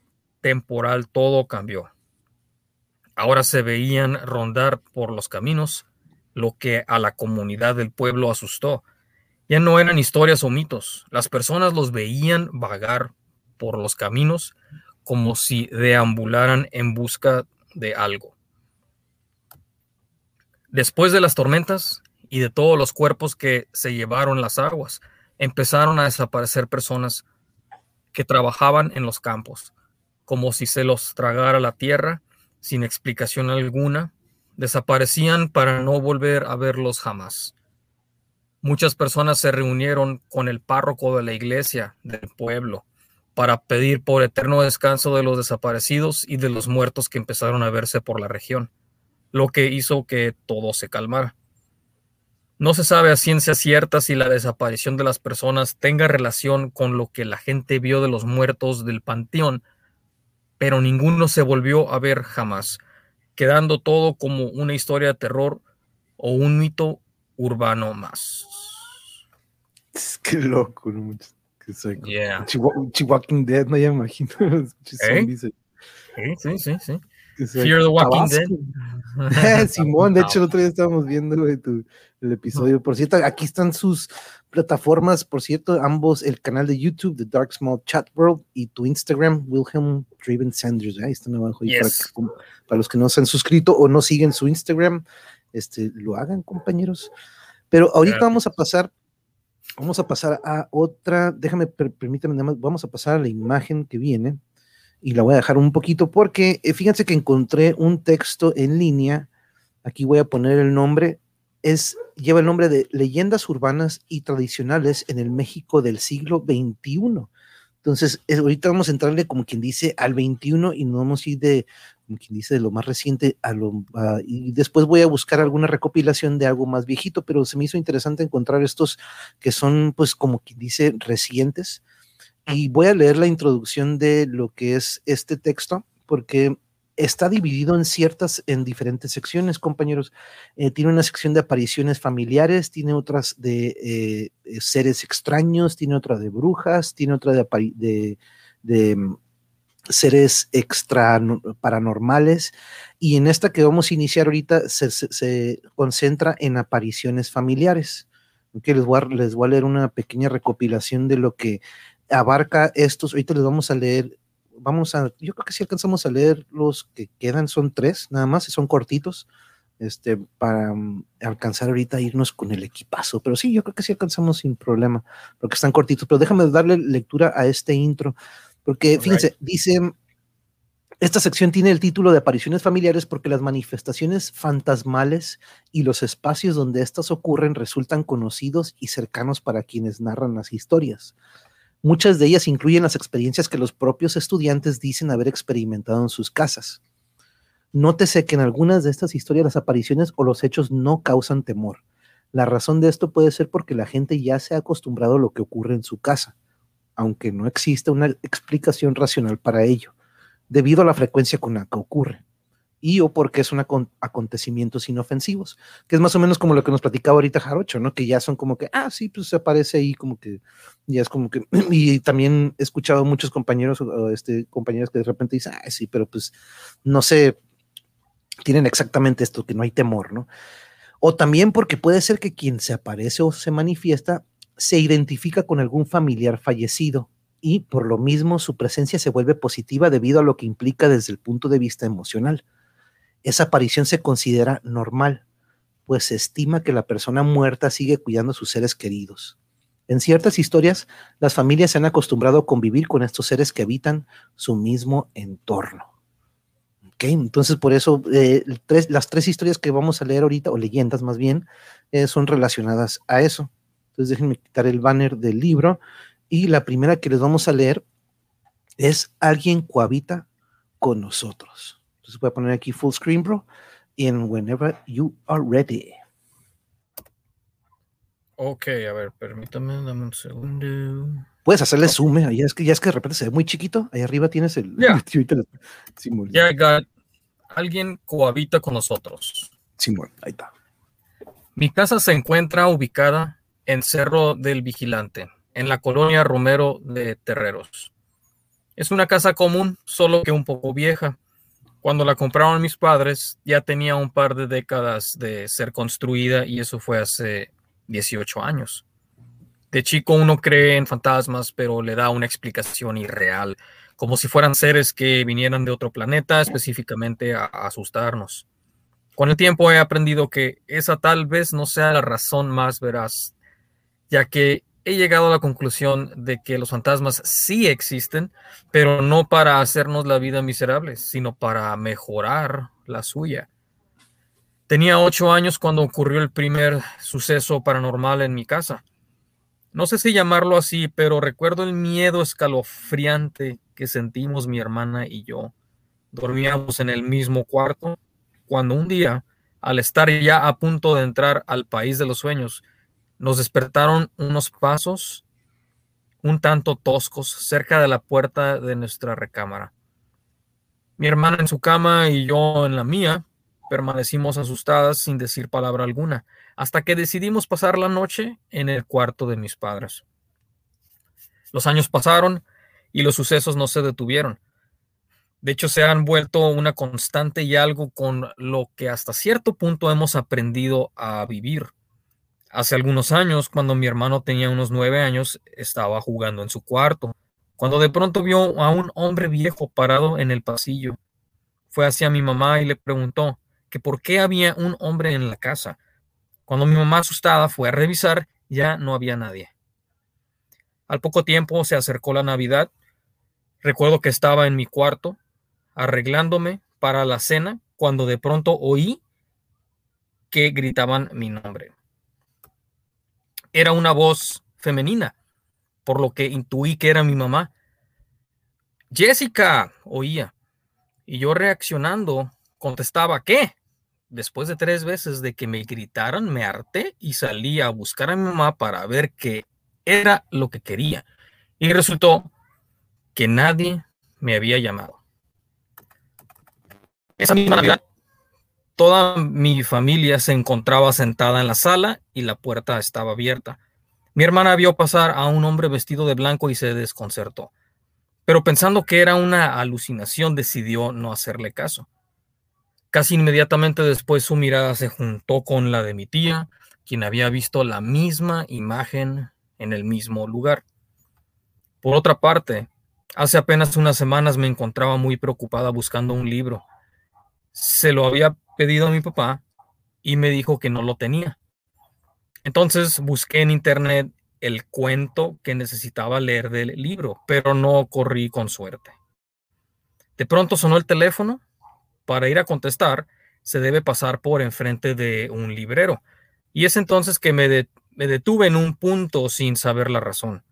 temporal todo cambió. Ahora se veían rondar por los caminos, lo que a la comunidad del pueblo asustó ya no eran historias o mitos. Las personas los veían vagar por los caminos como si deambularan en busca de algo. Después de las tormentas y de todos los cuerpos que se llevaron las aguas, empezaron a desaparecer personas que trabajaban en los campos, como si se los tragara la tierra sin explicación alguna, desaparecían para no volver a verlos jamás. Muchas personas se reunieron con el párroco de la iglesia del pueblo para pedir por eterno descanso de los desaparecidos y de los muertos que empezaron a verse por la región, lo que hizo que todo se calmara. No se sabe a ciencia cierta si la desaparición de las personas tenga relación con lo que la gente vio de los muertos del panteón, pero ninguno se volvió a ver jamás, quedando todo como una historia de terror o un mito urbano más. Que loco, ¿no? Que soy yeah. Chihuahua Dead, no ya me imagino. (laughs) ¿Eh? Sí, sí, sí, sí. Fear the Walking Dead. (laughs) Simón, de hecho, el otro día estábamos viendo el episodio. Por cierto, aquí están sus plataformas, por cierto, ambos, el canal de YouTube de Dark Small Chat World y tu Instagram, Wilhelm Driven Sanders. Ahí están abajo. Para, para, los que no se han suscrito o no siguen su Instagram, este, lo hagan, compañeros. Pero ahorita vamos a pasar Vamos a pasar a otra, déjame, permítame, vamos a pasar a la imagen que viene y la voy a dejar un poquito porque eh, fíjense que encontré un texto en línea, aquí voy a poner el nombre, es, lleva el nombre de Leyendas Urbanas y Tradicionales en el México del siglo XXI. Entonces, ahorita vamos a entrarle como quien dice al 21 y no vamos a ir de, como quien dice, de lo más reciente a lo... y después voy a buscar alguna recopilación de algo más viejito, pero se me hizo interesante encontrar estos que son, pues, como quien dice, recientes. Y voy a leer la introducción de lo que es este texto, porque está dividido en ciertas, en diferentes secciones, compañeros. Eh, tiene una sección de apariciones familiares, tiene otras de eh, eh, seres extraños, tiene otra de brujas, tiene otra de, de, mm, seres extra paranormales. Y en esta que vamos a iniciar ahorita se, concentra en apariciones familiares. les, voy a, les voy a leer una pequeña recopilación de lo que abarca estos. Ahorita les vamos a leer vamos a, yo creo que si alcanzamos a leer los que quedan, son tres nada más, son cortitos, este, para mm, alcanzar ahorita irnos con el equipazo. Pero sí, yo creo que sí alcanzamos sin problema, porque están cortitos. Pero déjame darle lectura a este intro, porque fíjense, dice, esta sección tiene el título de apariciones familiares porque las manifestaciones fantasmales y los espacios donde éstas ocurren resultan conocidos y cercanos para quienes narran las historias. Muchas de ellas incluyen las experiencias que los propios estudiantes dicen haber experimentado en sus casas. Nótese que en algunas de estas historias las apariciones o los hechos no causan temor. La razón de esto puede ser porque la gente ya se ha acostumbrado a lo que ocurre en su casa, aunque no existe una explicación racional para ello, debido a la frecuencia con la que ocurre y o porque son acontecimientos inofensivos, que es más o menos como lo que nos platicaba ahorita Jarocho, ¿no? Que ya son como que, ah, sí, pues se aparece ahí como que, ya es como que, (clears throat) y también he escuchado muchos compañeros, este, compañeros que de repente dicen, ah, sí, pero pues no sé, tienen exactamente esto, que no hay temor, ¿no? O también porque puede ser que quien se aparece o se manifiesta se identifica con algún familiar fallecido y por lo mismo su presencia se vuelve positiva debido a lo que implica desde el punto de vista emocional esa aparición se considera normal, pues se estima que la persona muerta sigue cuidando a sus seres queridos. En ciertas historias, las familias se han acostumbrado a convivir con estos seres que habitan su mismo entorno. Entonces, por eso, eh, las tres historias que vamos a leer ahorita, o leyendas más bien, eh, son relacionadas a eso. Entonces, déjenme quitar el banner del libro. Y la primera que les vamos a leer es Alguien cohabita con nosotros. Entonces voy a poner aquí full screen, bro. And whenever you are ready. Ok, a ver, permítame, dame un segundo. Puedes hacerle zoom, eh, ya es, que, ya es que de repente se ve muy chiquito. Ahí arriba tienes el. Ya, (laughs) yeah. alguien cohabita con nosotros. Simón, ahí está. Mi casa se encuentra ubicada en Cerro del Vigilante, en la colonia Romero de Terreros. Es una casa común, solo que un poco vieja. Cuando la compraron mis padres, ya tenía un par de décadas de ser construida y eso fue hace 18 años. De chico uno cree en fantasmas, pero le da una explicación irreal, como si fueran seres que vinieran de otro planeta específicamente a asustarnos. Con el tiempo he aprendido que esa tal vez no sea la razón más veraz, ya que he llegado a la conclusión de que los fantasmas sí existen, pero no para hacernos la vida miserable, sino para mejorar la suya. Tenía ocho años cuando ocurrió el primer suceso paranormal en mi casa. No sé si llamarlo así, pero recuerdo el miedo escalofriante que sentimos mi hermana y yo. Dormíamos en el mismo cuarto cuando un día, al estar ya a punto de entrar al país de los sueños, nos despertaron unos pasos un tanto toscos cerca de la puerta de nuestra recámara. Mi hermana en su cama y yo en la mía permanecimos asustadas sin decir palabra alguna, hasta que decidimos pasar la noche en el cuarto de mis padres. Los años pasaron y los sucesos no se detuvieron. De hecho, se han vuelto una constante y algo con lo que hasta cierto punto hemos aprendido a vivir. Hace algunos años, cuando mi hermano tenía unos nueve años, estaba jugando en su cuarto, cuando de pronto vio a un hombre viejo parado en el pasillo. Fue hacia mi mamá y le preguntó que por qué había un hombre en la casa. Cuando mi mamá asustada fue a revisar, ya no había nadie. Al poco tiempo se acercó la Navidad. Recuerdo que estaba en mi cuarto arreglándome para la cena cuando de pronto oí que gritaban mi nombre era una voz femenina, por lo que intuí que era mi mamá. Jessica, oía. Y yo reaccionando, contestaba, ¿qué? Después de tres veces de que me gritaran, me harté y salí a buscar a mi mamá para ver qué era lo que quería. Y resultó que nadie me había llamado. Esa misma Navidad Toda mi familia se encontraba sentada en la sala y la puerta estaba abierta. Mi hermana vio pasar a un hombre vestido de blanco y se desconcertó, pero pensando que era una alucinación decidió no hacerle caso. Casi inmediatamente después su mirada se juntó con la de mi tía, quien había visto la misma imagen en el mismo lugar. Por otra parte, hace apenas unas semanas me encontraba muy preocupada buscando un libro. Se lo había pedido a mi papá y me dijo que no lo tenía. Entonces busqué en internet el cuento que necesitaba leer del libro, pero no corrí con suerte. De pronto sonó el teléfono. Para ir a contestar, se debe pasar por enfrente de un librero. Y es entonces que me, me detuve en un punto sin saber la razón.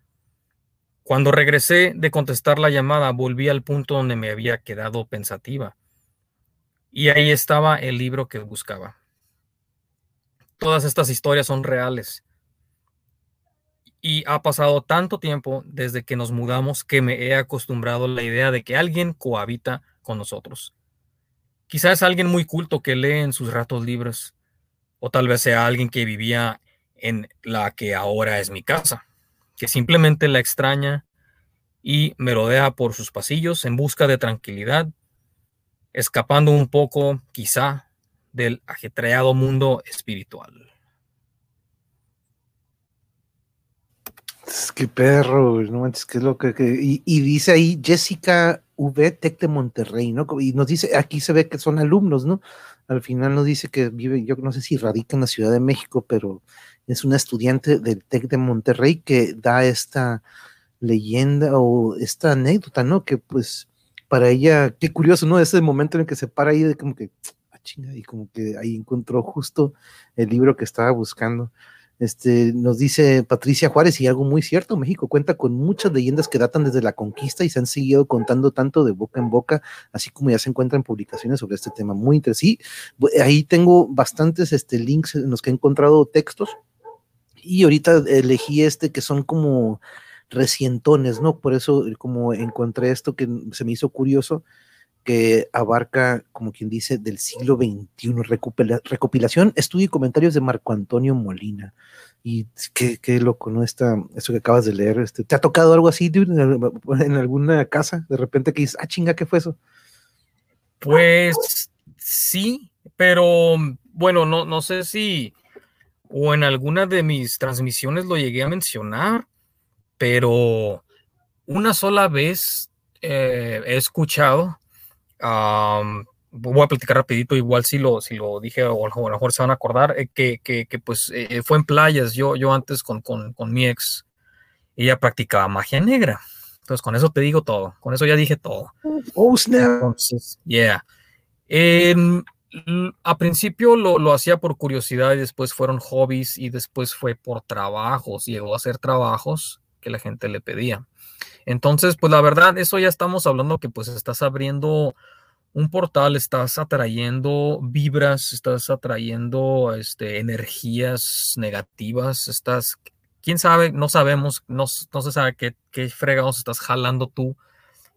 Cuando regresé de contestar la llamada, volví al punto donde me había quedado pensativa. Y ahí estaba el libro que buscaba. Todas estas historias son reales. Y ha pasado tanto tiempo desde que nos mudamos que me he acostumbrado a la idea de que alguien cohabita con nosotros. Quizás alguien muy culto que lee en sus ratos libres, o tal vez sea alguien que vivía en la que ahora es mi casa, que simplemente la extraña y merodea por sus pasillos en busca de tranquilidad, escapando un poco, quizá, del ajetreado mundo espiritual. Es que perro, no manches, qué es lo que. y, dice ahí Jessica V, Tec de Monterrey, ¿no? Y nos dice, aquí se ve que son alumnos, ¿no? Al final nos dice que vive, yo no sé si radica en la Ciudad de México, pero es una estudiante del Tec de Monterrey que da esta leyenda o esta anécdota, ¿no? Que pues para ella, qué curioso, ¿no? Ese momento en el que se para ahí de como que, ah, chinga, y como que ahí encontró justo el libro que estaba buscando. Este, nos dice Patricia Juárez, y algo muy cierto, México cuenta con muchas leyendas que datan desde la conquista y se han seguido contando tanto de boca en boca, así como ya se encuentran publicaciones sobre este tema. Muy interesante. Sí, ahí tengo bastantes este, links en los que he encontrado textos y ahorita elegí este que son como recientones, ¿no? Por eso como encontré esto que se me hizo curioso, que abarca, como quien dice, del siglo XXI, recopilación, estudio y comentarios de Marco Antonio Molina. Y qué, loco, ¿no? Está, eso que acabas de leer, este, ¿te ha tocado algo así en alguna casa? De repente que dices, ah, chinga, ¿qué fue eso? Pues sí, pero bueno, no, no sé si o en alguna de mis transmisiones lo llegué a mencionar, pero una sola vez eh, he escuchado voy a platicar rapidito, igual si lo, si lo dije o a lo mejor se van a acordar, eh, que, que, que, pues eh, fue en playas, yo, yo antes con, con, con, mi ex, ella practicaba magia negra. Entonces con eso te digo todo, con eso ya dije todo. Oh, snap. Entonces, yeah. a principio lo, lo, hacía por curiosidad y después fueron hobbies y después fue por trabajos, llegó a ser trabajos que la gente le pedía. Entonces, pues la verdad, eso ya estamos hablando que pues estás abriendo un portal, estás atrayendo vibras, estás atrayendo este, energías negativas, estás, quién sabe, no sabemos, no, no se sabe qué, qué fregados estás jalando tú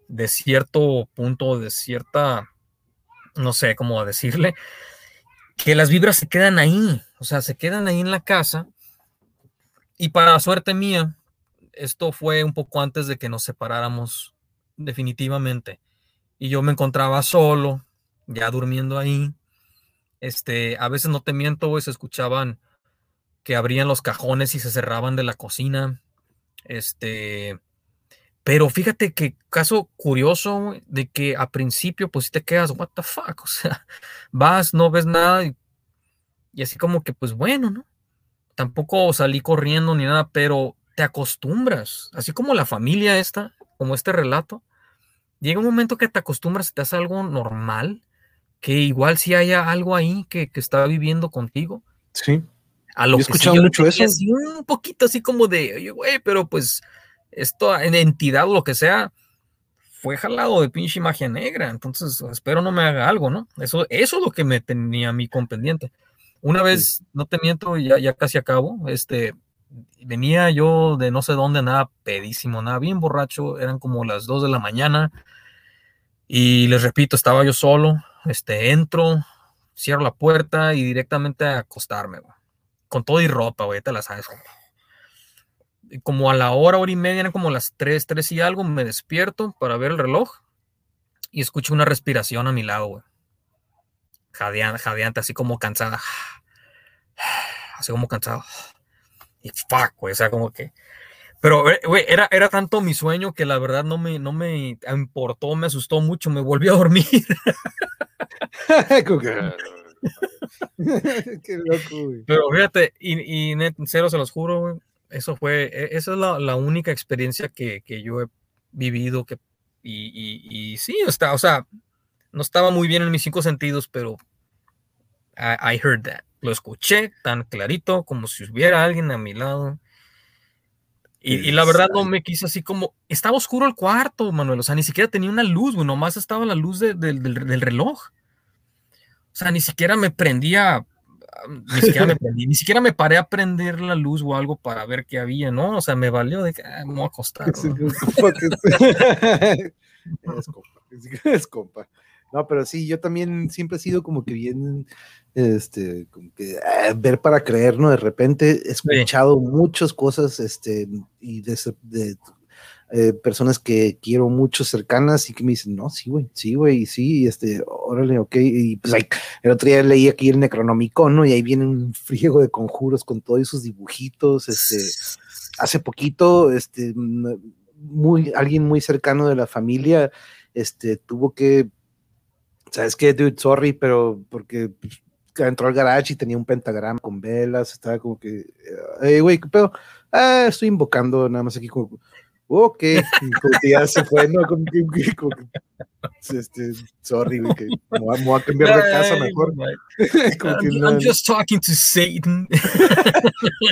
de cierto punto, de cierta, no sé cómo decirle, que las vibras se quedan ahí, o sea, se quedan ahí en la casa. Y para suerte mía, esto fue un poco antes de que nos separáramos definitivamente. Y yo me encontraba solo, ya durmiendo ahí. Este, a veces no te miento, güey, se escuchaban que abrían los cajones y se cerraban de la cocina. Este, pero fíjate que caso curioso de que a principio pues si te quedas, what the fuck, (laughs) o sea, vas, no ves nada y, y así como que pues bueno, ¿no? Tampoco salí corriendo ni nada, pero te acostumbras, así como la familia esta, como este relato, llega un momento que te acostumbras, te hace algo normal, que igual si haya algo ahí que, que está viviendo contigo. Sí. A lo he escuchado mucho eso. un poquito así como de, oye, güey, pero pues esto en entidad lo que sea, fue jalado de pinche magia negra. Entonces, espero no me haga algo, ¿no? Eso, eso es lo que me tenía a mí con pendiente. Una vez, no te miento, ya, ya casi acabo, este, venía yo de no sé dónde, nada pedísimo, nada bien borracho, eran como las 2 de la mañana y les repito, estaba yo solo, este, entro, cierro la puerta y directamente a acostarme, con todo y ropa, güey, te la sabes. Como a la hora, hora y media, eran como las 3, 3 y algo, me despierto para ver el reloj y escucho una respiración a mi lado, güey. Jadeante, así como cansada. (sighs) Así como cansado y fuck, güey, o sea, como que... Pero, eh, güey, era, era tanto mi sueño que la verdad no me, no me importó, me asustó mucho, me volví a dormir. (laughs) (laughs) Qué loco, güey. Pero fíjate, y, y net, cero se los juro, güey, eso fue, e, esa es la, la única experiencia que, que, yo he vivido, que, y, y, y sí, está, o sea, no estaba muy bien en mis cinco sentidos, pero I, heard that. Lo escuché tan clarito como si hubiera alguien a mi lado. Y, la verdad no me quise así como, estaba oscuro el cuarto, Manuel, o sea, ni siquiera tenía una luz, güey, nomás estaba la luz del, reloj. O sea, ni siquiera me prendía, ni siquiera me (laughs) prendí, ni siquiera me paré a prender la luz o algo para ver qué había, ¿no? O sea, me valió de que ah, me voy a acostar. (laughs) (laughs) es compa, es compa. No, pero sí, yo también siempre he sido como que bien, este, como que ah, ver para creer, ¿no? De repente he escuchado muchas cosas, este, y de, eh, personas que quiero mucho cercanas y que me dicen, no, sí, güey, sí, güey, sí, este, órale, ok, y pues like, el otro día leí aquí el Necronomicon, ¿no? Y ahí viene un friego de conjuros con todos esos dibujitos, este, hace poquito, este, muy, alguien muy cercano de la familia, este, tuvo que ¿sabes qué, dude? Sorry, pero porque entró al garage y tenía un pentagrama con velas, estaba como que, hey, güey, ¿qué pedo? Ah, estoy invocando nada más aquí como, ok, ya se fue, ¿no? Como que, como que este, sorry, güey, que me voy a cambiar de casa mejor. (laughs) como que, I'm, just talking to Satan.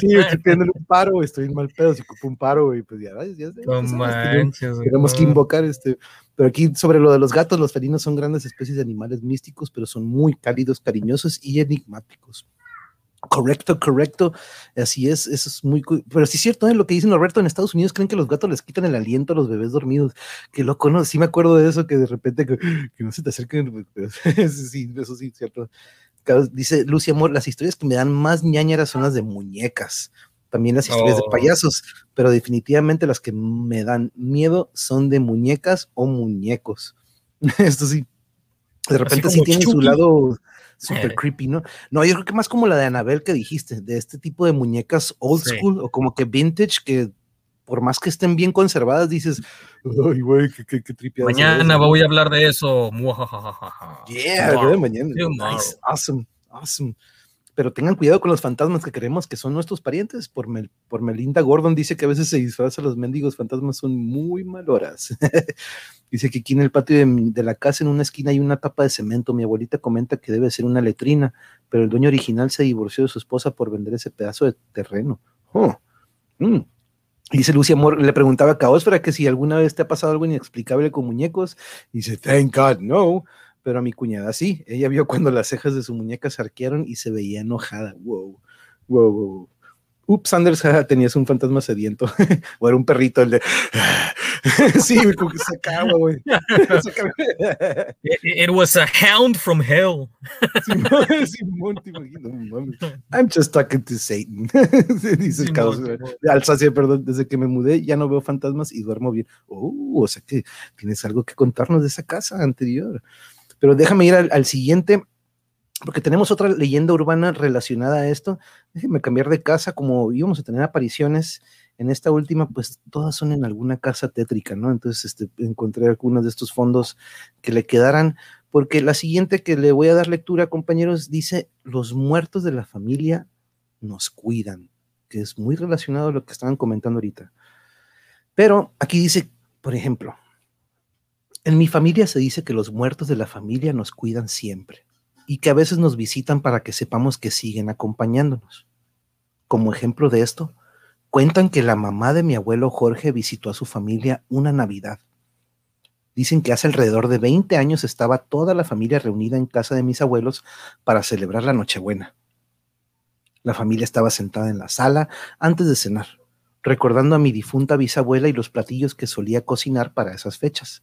sí, estoy pidiendo un paro, estoy en mal pedo, si ocupo un paro, güey, pues ya, ya, ya, no manches, tenemos que invocar este pero aquí sobre lo de los gatos, los felinos son grandes especies de animales místicos, pero son muy cálidos, cariñosos y enigmáticos. Correcto, correcto. Así es, eso es muy. Pero sí es cierto, ¿eh? lo que dicen Roberto, en Estados Unidos creen que los gatos les quitan el aliento a los bebés dormidos. Que loco, ¿no? Sí me acuerdo de eso, que de repente que, no se te acerquen. (laughs) sí, eso sí, cierto. Dice Lucy Amor, las historias que me dan más ñañaras son las de muñecas también las historias de oh. payasos, pero definitivamente las que me dan miedo son de muñecas o muñecos. (laughs) Esto sí, de repente sí tiene su lado super eh. creepy, ¿no? No, yo creo que más como la de Anabel que dijiste, de este tipo de muñecas old school o como que vintage que por más que estén bien conservadas, dices, ay, güey, qué, qué, Mañana voy a hablar de eso. Yeah, mañana. Nice. Awesome, awesome pero tengan cuidado con los fantasmas que creemos que son nuestros parientes. Por, por Melinda Gordon dice que a veces se disfrazan los mendigos fantasmas, son muy maloras. (laughs) dice que aquí en el patio de, la casa, en una esquina, hay una tapa de cemento. Mi abuelita comenta que debe ser una letrina, pero el dueño original se divorció de su esposa por vender ese pedazo de terreno. Oh, mm. Dice Lucia Amor, le preguntaba a Caosfera que si alguna vez te ha pasado algo inexplicable con muñecos. Dice, thank God, no pero a mi cuñada sí. Ella vio cuando las cejas de su muñeca se arquearon y se veía enojada. Wow, wow, wow. Ups, Anders, (laughs) tenías un fantasma sediento. (laughs) o era un perrito el de. (laughs) sí, como que se acaba, güey. It, was a hound from hell. I'm just talking to Satan. Dice el Alsacia, perdón. Desde que me mudé ya no veo fantasmas y duermo bien. Oh, o sea que tienes algo que contarnos de esa casa anterior. Pero déjame ir al, siguiente, porque tenemos otra leyenda urbana relacionada a esto. Déjenme cambiar de casa, como íbamos a tener apariciones en esta última, pues todas son en alguna casa tétrica, ¿no? Entonces este, encontré algunos de estos fondos que le quedaran, porque la siguiente que le voy a dar lectura, compañeros, dice, los muertos de la familia nos cuidan, que es muy relacionado a lo que estaban comentando ahorita. Pero aquí dice, por ejemplo, en mi familia se dice que los muertos de la familia nos cuidan siempre y que a veces nos visitan para que sepamos que siguen acompañándonos. Como ejemplo de esto, cuentan que la mamá de mi abuelo Jorge visitó a su familia una Navidad. Dicen que hace alrededor de 20 años estaba toda la familia reunida en casa de mis abuelos para celebrar la Nochebuena. La familia estaba sentada en la sala antes de cenar, recordando a mi difunta bisabuela y los platillos que solía cocinar para esas fechas.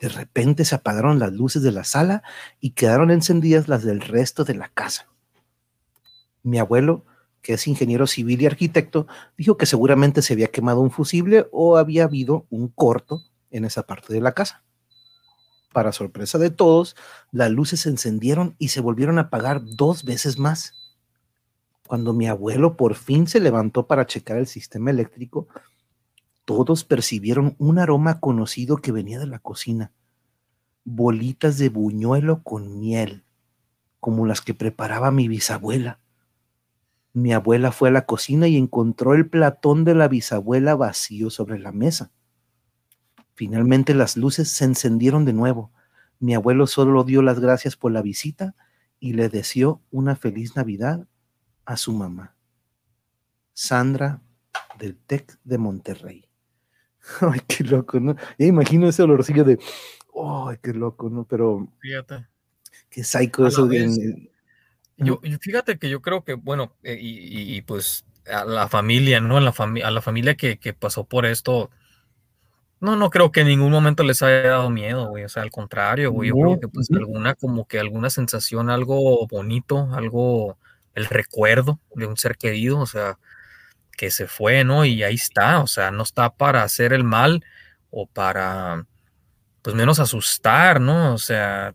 De repente se apagaron las luces de la sala y quedaron encendidas las del resto de la casa. Mi abuelo, que es ingeniero civil y arquitecto, dijo que seguramente se había quemado un fusible o había habido un corto en esa parte de la casa. Para sorpresa de todos, las luces se encendieron y se volvieron a apagar dos veces más. Cuando mi abuelo por fin se levantó para checar el sistema eléctrico, todos percibieron un aroma conocido que venía de la cocina. Bolitas de buñuelo con miel, como las que preparaba mi bisabuela. Mi abuela fue a la cocina y encontró el platón de la bisabuela vacío sobre la mesa. Finalmente las luces se encendieron de nuevo. Mi abuelo solo dio las gracias por la visita y le deseó una feliz Navidad a su mamá. Sandra del TEC de Monterrey. (laughs) Ay, qué loco, ¿no? Ya imagino ese olorcillo de, ay, qué loco, ¿no? Pero... Fíjate. Qué psycho eso. De, yo, fíjate que yo creo que, bueno, eh, y, pues a la familia, ¿no? A la, a la familia que, que, pasó por esto, no, no creo que en ningún momento les haya dado miedo, güey. O sea, al contrario, güey. Yo creo que pues alguna, como que alguna sensación, algo bonito, algo, el recuerdo de un ser querido, o sea, que se fue, ¿no? Y ahí está, o sea, no está para hacer el mal o para, pues menos asustar, ¿no? O sea,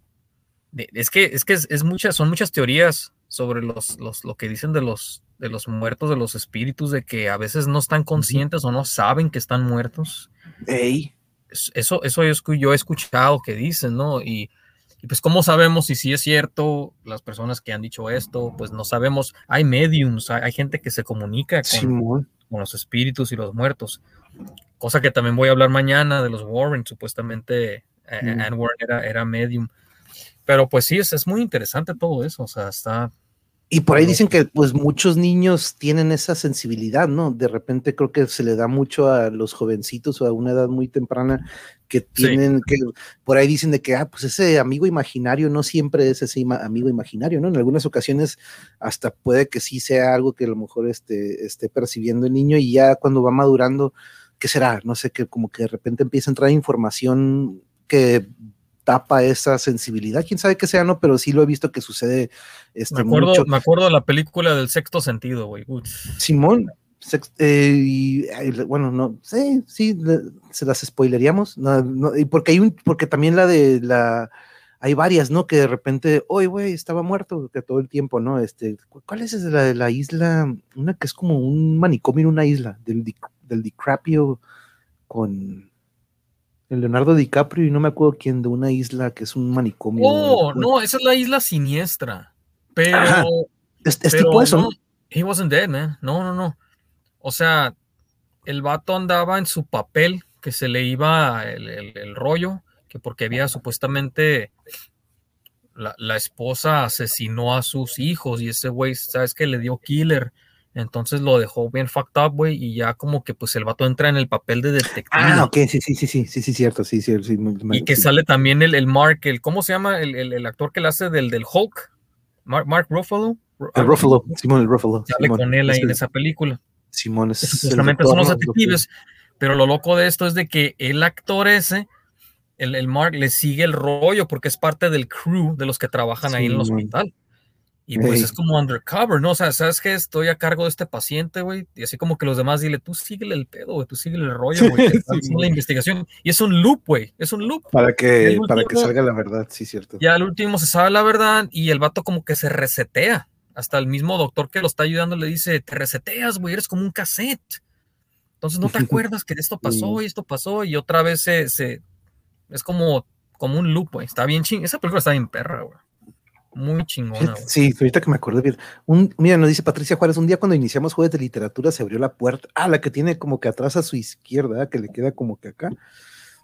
es que, es que es, muchas, son muchas teorías sobre los, los, lo que dicen de los, de los muertos, de los espíritus, de que a veces no están conscientes o no saben que están muertos. Eso, eso yo, he escuchado que dicen, ¿no? Y, pues, ¿cómo sabemos si sí es cierto? Las personas que han dicho esto, pues no sabemos. Hay mediums, hay, gente que se comunica con, con, los espíritus y los muertos. Cosa que también voy a hablar mañana de los Warren, supuestamente Anne Warren era, era medium. Pero pues sí, es, es muy interesante todo eso, o sea, está... Y por ahí dicen que pues muchos niños tienen esa sensibilidad, ¿no? De repente creo que se le da mucho a los jovencitos o a una edad muy temprana que tienen que, por ahí dicen de que, ah, pues ese amigo imaginario no siempre es ese amigo imaginario, ¿no? En algunas ocasiones hasta puede que sí sea algo que a lo mejor esté, esté percibiendo el niño y ya cuando va madurando, ¿qué será? No sé, que como que de repente empieza a entrar información que tapa esa sensibilidad. Quién sabe qué sea, no, pero sí lo he visto que sucede. Este, me, acuerdo, mucho. me acuerdo de la película del sexto sentido, güey. Simón, eh, y, bueno, no, sí, sí, se las spoileríamos, no, y porque hay un, porque también la de la, hay varias, ¿no? Que de repente, hoy, güey, estaba muerto que todo el tiempo, ¿no? Este, ¿cuál es la de la isla? Una que es como un manicomio en una isla, del, del DiCaprio con Leonardo DiCaprio y no me acuerdo quién, de una isla que es un manicomio. Oh, no, esa es la isla siniestra. Pero. Es, tipo eso, ¿no? He wasn't dead, man. No, no, no. O sea, el vato andaba en su papel, que se le iba el, rollo, que porque había supuestamente la, la, esposa asesinó a sus hijos y ese güey, ¿sabes que Le dio killer entonces lo dejó bien fucked up, güey, y ya como que pues el vato entra en el papel de detective. Ah, ok, sí, sí, sí, sí, sí, sí, cierto, sí, sí. sí y que sale también el, el Mark, el, ¿cómo se llama? El, el, actor que le hace del, del Hulk, Mark, Mark Ruffalo. El Ruffalo, Simón, el Ruffalo. Sale con él ahí en esa película. Simón, es Justamente son los detectives, pero lo loco de esto es de que el actor ese, el, el Mark, le sigue el rollo porque es parte del crew de los que trabajan ahí en el hospital. Y pues es como undercover, ¿no? O sea, ¿sabes qué? Estoy a cargo de este paciente, güey. Y así como que los demás, dile, tú síguele el pedo, güey, tú síguele el rollo, güey. (laughs) la investigación. Y es un loop, güey. Es un loop. Para que, para que salga la verdad, sí, cierto. Ya al último se sabe la verdad y el vato como que se resetea. Hasta el mismo doctor que lo está ayudando le dice, te reseteas, güey, eres como un cassette. Entonces no te (laughs) acuerdas que esto pasó y esto pasó y otra vez se, se es como, como un loop, güey. Está bien ching. Esa película está bien perra, güey. Muy chingona. Sí, ahorita que me acordé bien. Un, mira, nos dice Patricia Juárez, un día cuando iniciamos jueves de literatura se abrió la puerta. Ah, la que tiene como que atrás a su izquierda, que le queda como que acá.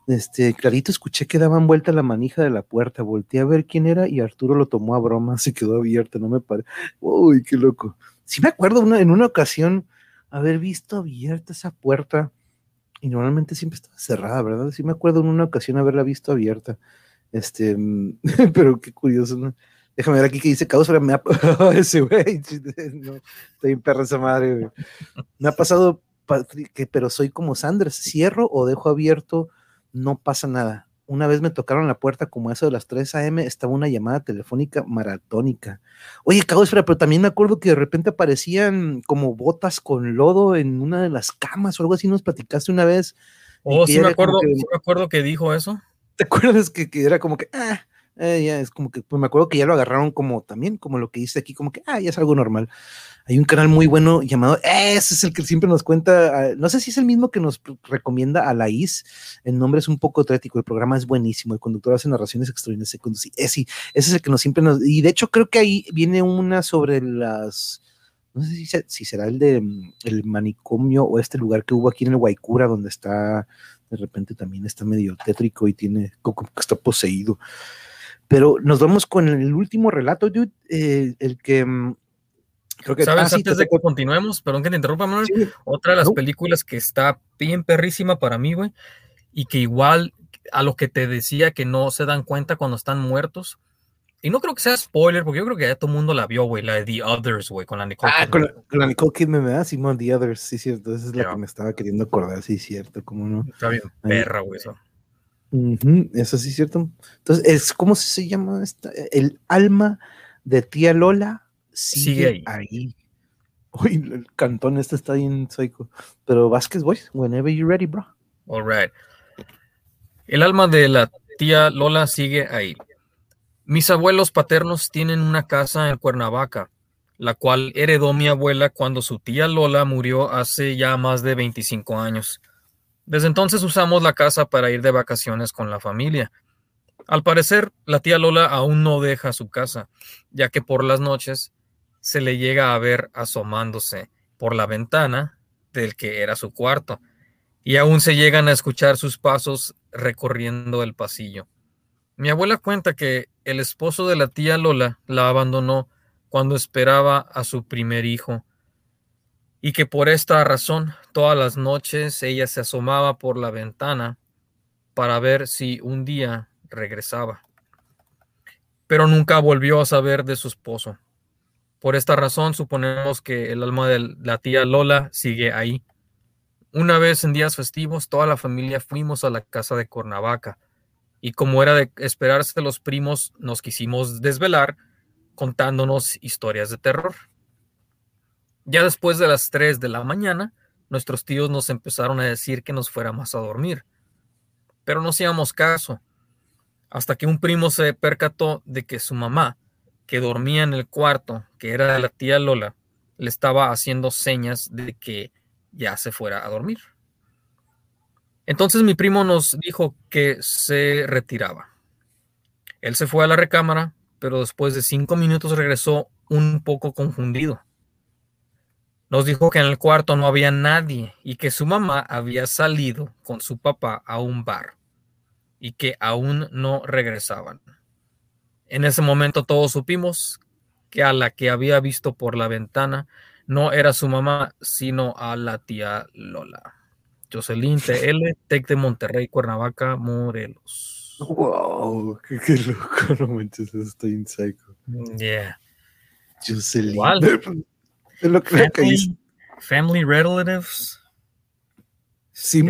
Este, clarito escuché que daban vuelta la manija de la puerta, volteé a ver quién era y Arturo lo tomó a broma, (laughs) se quedó abierta, no me parece. Uy, qué loco. Sí me acuerdo una, en una ocasión haber visto abierta esa puerta y normalmente siempre estaba cerrada, ¿verdad? Sí me acuerdo en una ocasión haberla visto abierta. Este, (laughs) pero qué curioso, ¿no? Déjame ver aquí que dice causa. Me ha... (laughs) ese güey. No, estoy en perra esa madre, güey. Me ha pasado, que, pero soy como Sanders. Cierro o dejo abierto, no pasa nada. Una vez me tocaron la puerta como eso de las 3 a.m. Estaba una llamada telefónica maratónica. Oye, Causfera, pero también me acuerdo que de repente aparecían como botas con lodo en una de las camas o algo así. Nos platicaste una vez. Oh, sí me, acuerdo, sí me acuerdo que dijo eso. ¿Te acuerdas que, que era como que, ah, eh, ya es como que, pues me acuerdo que ya lo agarraron como también, como lo que dice aquí, como que, ah, ya es algo normal. Hay un canal muy bueno llamado, ese es el que siempre nos cuenta, ah, no sé si es el mismo que nos recomienda a la IS, el nombre es un poco trático, el programa es buenísimo, el conductor hace narraciones extraordinarias, ese, ese es el que nos siempre nos, y de hecho creo que ahí viene una sobre las, no sé si, si será el de mm, el manicomio o este lugar que hubo aquí en el Guaycura, donde está, de repente también está medio tétrico y tiene, como que está poseído. Pero nos vamos con el último relato, dude, eh, el que mm, Creo que, ¿Sabes? Ah, antes de que continuemos, perdón que te interrumpa, Manuel, otra de las películas que está bien perrísima para mí, güey, y que igual a lo que te decía que no se dan cuenta cuando están muertos. Y no creo que sea spoiler, porque yo creo que ya todo el mundo la vio, güey, la de The Others, güey, con la Nicole ah, Kidman. Con la, Nicole Kidman, ¿verdad? Simón, The Others, sí, cierto. Esa es la que me estaba queriendo acordar, sí, cierto, cómo no. Está bien, perra, güey, eso. Eso sí, cierto. Entonces, es ¿cómo se llama esta? El alma de tía Lola sigue, ahí. Uy, el cantón este está bien psycho. Pero Vázquez Boys, whenever you're ready, bro. All right. El alma de la tía Lola sigue ahí. Mis abuelos paternos tienen una casa en Cuernavaca, la cual heredó mi abuela cuando su tía Lola murió hace ya más de 25 años. Desde entonces usamos la casa para ir de vacaciones con la familia. Al parecer, la tía Lola aún no deja su casa, ya que por las noches se le llega a ver asomándose por la ventana del que era su cuarto y aún se llegan a escuchar sus pasos recorriendo el pasillo. Mi abuela cuenta que el esposo de la tía Lola la abandonó cuando esperaba a su primer hijo y que por esta razón todas las noches ella se asomaba por la ventana para ver si un día regresaba. Pero nunca volvió a saber de su esposo. Por esta razón suponemos que el alma de la tía Lola sigue ahí una vez en días festivos, toda la familia fuimos a la casa de Cornavaca y como era de esperarse los primos, nos quisimos desvelar contándonos historias de terror. Ya después de las 3 de la mañana, nuestros tíos nos empezaron a decir que nos fuéramos a dormir, pero no hacíamos caso, hasta que un primo se percató de que su mamá, que dormía en el cuarto, que era la tía Lola, le estaba haciendo señas de que ya se fuera a dormir. Entonces mi primo nos dijo que se retiraba. Él se fue a la recámara, pero después de cinco minutos regresó un poco confundido. Nos dijo que en el cuarto no había nadie y que su mamá había salido con su papá a un bar y que aún no regresaban. En ese momento todos supimos que a la que había visto por la ventana no era su mamá, sino a la tía Lola. Jocelyn TL, (laughs) Tec de Monterrey, Cuernavaca, Morelos. Wow, qué, loco, (laughs) no manches, estoy en psycho. Yeah. Jocelyn. (laughs) Es lo que family, family relatives. Sí,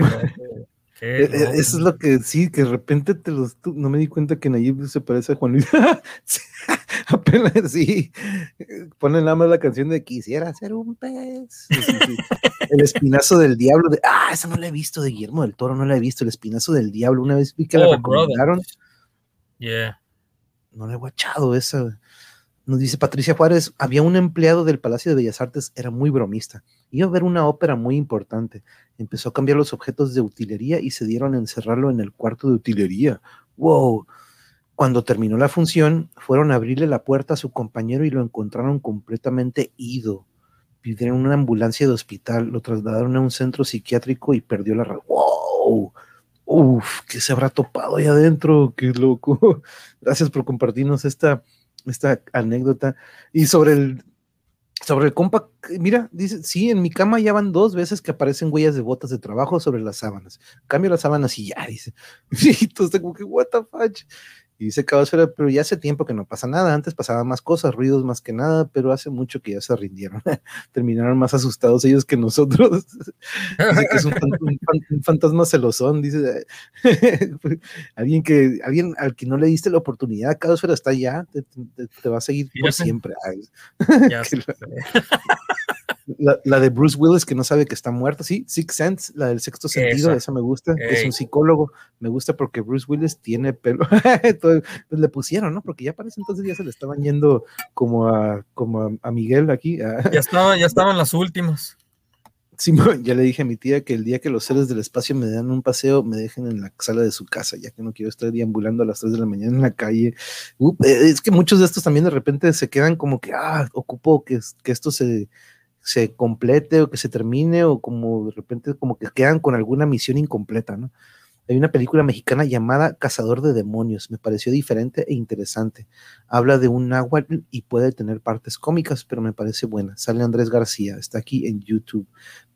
e, e, eso es lo que sí, que de repente te los. No me di cuenta que Nayib se parece a Juan Luis. (laughs) Apenas sí. Ponen nada más la canción de Quisiera ser un pez. El espinazo del diablo. De, ah, esa no la he visto de Guillermo del Toro, no la he visto. El espinazo del diablo. Una vez vi que la oh, recomendaron. Yeah. No la he guachado esa. Nos dice Patricia Juárez, había un empleado del Palacio de Bellas Artes, era muy bromista. Iba a ver una ópera muy importante. Empezó a cambiar los objetos de utilería y se dieron a encerrarlo en el cuarto de utilería. ¡Wow! Cuando terminó la función, fueron a abrirle la puerta a su compañero y lo encontraron completamente ido. Pidieron una ambulancia de hospital, lo trasladaron a un centro psiquiátrico y perdió la razón. ¡Wow! ¡Uf! ¿Qué se habrá topado ahí adentro? ¡Qué loco! (laughs) Gracias por compartirnos esta esta anécdota. Y sobre el, sobre el compa, mira, dice, sí, en mi cama ya van dos veces que aparecen huellas de botas de trabajo sobre las sábanas. Cambio las sábanas y ya, dice. (laughs) Y como que, what the fuck. Y dice Cabasfera, pero ya hace tiempo que no pasa nada. Antes pasaba más cosas, ruidos más que nada, pero hace mucho que ya se rindieron. (laughs) Terminaron más asustados ellos que nosotros. (laughs) dice que es un, fantasma celosón. Dice (laughs) alguien que alguien al que no le diste la oportunidad, Cabasfera está ya, te, va a seguir por siempre. ya la, de Bruce Willis que no sabe que está muerto, sí, Six Sense, la del sexto sentido, esa, me gusta, es un psicólogo, me gusta porque Bruce Willis tiene pelo, (laughs) pues le pusieron, ¿no? Porque ya parece entonces ya se le estaban yendo como a, como a, Miguel aquí. Ya, estaba, ya estaban las últimas. (laughs) Sí, ya le dije a mi tía que el día que los seres del espacio me dan un paseo, me dejen en la sala de su casa, ya que no quiero estar deambulando a las 3 de la mañana en la calle. Eh, es que muchos de estos también de repente se quedan como que, ah, ocupo que, que esto se, se complete o que se termine o como de repente como que quedan con alguna misión incompleta, ¿no? Hay una película mexicana llamada Cazador de Demonios. Me pareció diferente e interesante. Habla de un náhuatl y puede tener partes cómicas, pero me parece buena. Sale Andrés García. Está aquí en YouTube.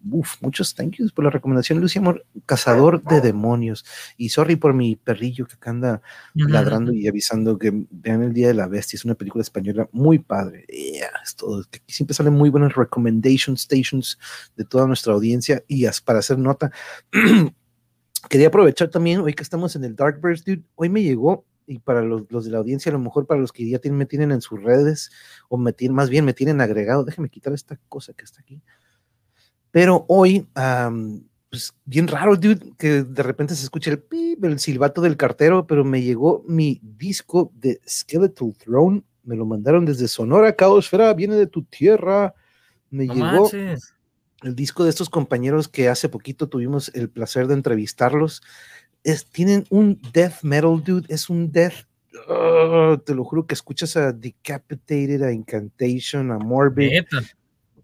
Uf, muchos thank yous por la recomendación, Lucy Amor. Cazador de Demonios. Y sorry por mi perrillo que anda ladrando y avisando que vean El Día de la Bestia. Es una película española muy padre. es todo. Aquí siempre salen muy buenas recommendation stations de toda nuestra audiencia. Y para hacer nota, (clears throat) quería aprovechar también, hoy que estamos en el Dark Burst, dude, hoy me llegó y para los, de la audiencia, a lo mejor para los que ya tienen, me tienen en sus redes, o me tienen, más bien me tienen agregado, déjeme quitar esta cosa que está aquí. Pero hoy, pues bien raro, dude, que de repente se escucha el pip, el silbato del cartero, pero me llegó mi disco de Skeletal Throne, me lo mandaron desde Sonora, Caosfera, viene de tu tierra. Me llegó el disco de estos compañeros que hace poquito tuvimos el placer de entrevistarlos. Es, tienen un death metal, dude, es un death ah, te lo juro que escuchas a Decapitated, a Incantation, a Morbid.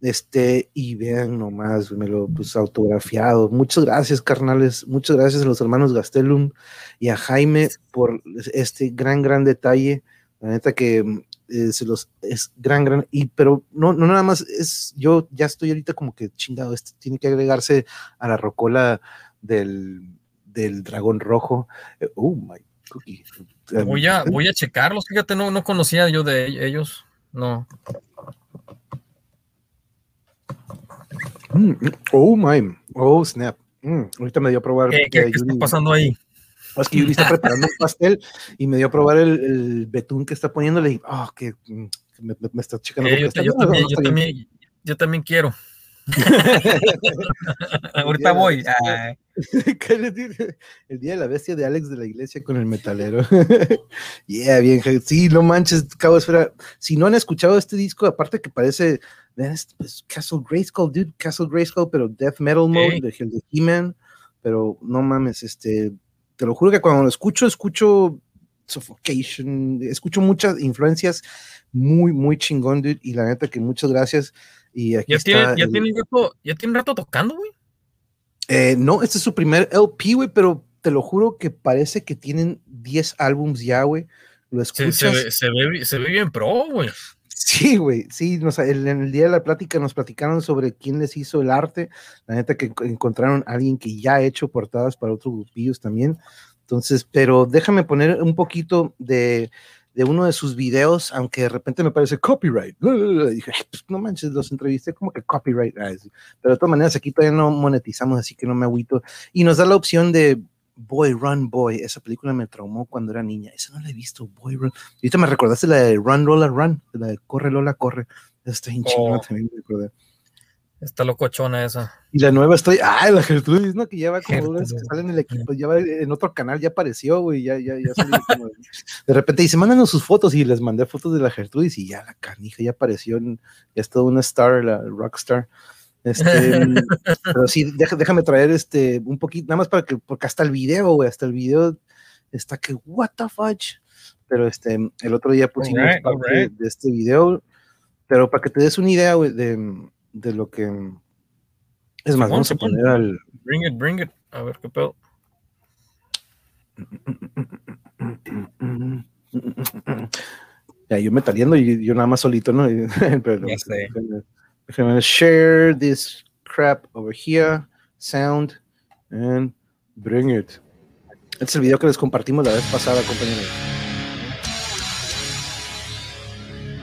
Este, y vean nomás, me lo pues autografiado. Muchas gracias, carnales. Muchas gracias a los hermanos Gastelum y a Jaime por este gran, gran detalle. La neta que eh, se los es gran, gran, y pero no, no nada más es, yo ya estoy ahorita como que chingado, este tiene que agregarse a la rocola del, del dragón rojo. Eh, oh my cookie. Voy a, voy a checarlos, fíjate, no, no conocía yo de ellos, no. Mm, oh my, oh snap. Mm, ahorita me dio a probar. ¿Qué, qué, está pasando ahí? Es que Yuri está preparando un pastel y me dio a probar el, betún que está poniéndole y, oh, que, me, está checando. Eh, yo, también, yo, también, quiero. (laughs) Ahorita voy. (laughs) el día de la bestia de Alex de la iglesia con el metalero. (laughs) yeah, bien. Sí, no manches, cabo espera. Si no han escuchado este disco, aparte que parece pues, Castle Grayskull, dude, Castle Grayskull, pero death metal mode, de, de He-Man. Pero no mames, este, te lo juro que cuando lo escucho, escucho Suffocation, escucho muchas influencias muy, muy chingón, dude, y la neta que muchas gracias. Y aquí ¿Ya, tiene, ya, tiene un rato, ¿Ya tiene un rato tocando, güey? Eh, no, este es su primer LP, güey, pero te lo juro que parece que tienen 10 álbums ya, güey. Lo escuchas. Se, ve, se, ve, se ve bien pro, güey. Sí, güey, sí, nos, en el día de la plática nos platicaron sobre quién les hizo el arte. La neta que encontraron a alguien que ya ha hecho portadas para otros grupillos también. Entonces, pero déjame poner un poquito de, de uno de sus videos, aunque de repente me parece copyright. dije, pues, no manches, los entrevisté como que copyright. Pero de todas maneras, aquí todavía no monetizamos, así que no me agüito. Y nos da la opción de Boy Run Boy, esa película me traumó cuando era niña. Esa no la he visto, Boy Run. Y ahorita me recordaste la de Run Lola Run, la de Corre Lola Corre. Está oh. también me recordé. Está locochona esa. Y la nueva estoy, ah, la Gertrudis, ¿no? Que ya va como que sale en el equipo, ya va en otro canal, ya apareció, güey, ya, ya, ya como, de repente dice, mándanos sus fotos y les mandé fotos de la Gertrudis y ya la canija ya apareció, en, ya es toda una star, la rockstar. Este, (laughs) pero sí, déjame traer este un poquito, nada más para que, porque hasta el video, güey, hasta el video está que, what the fudge. Pero este, el otro día pusimos parte de este video, pero para que te des una idea, güey, de, de, lo que. Es más, vamos a poner al. Bring it, bring it. A ver qué pedo. Ya, yo me taliendo y yo nada más solito, ¿no? (laughs) pero, ya sé. I'm going to share this crap over here, sound, and bring it. Este es el video que les compartimos la vez pasada, compañeros.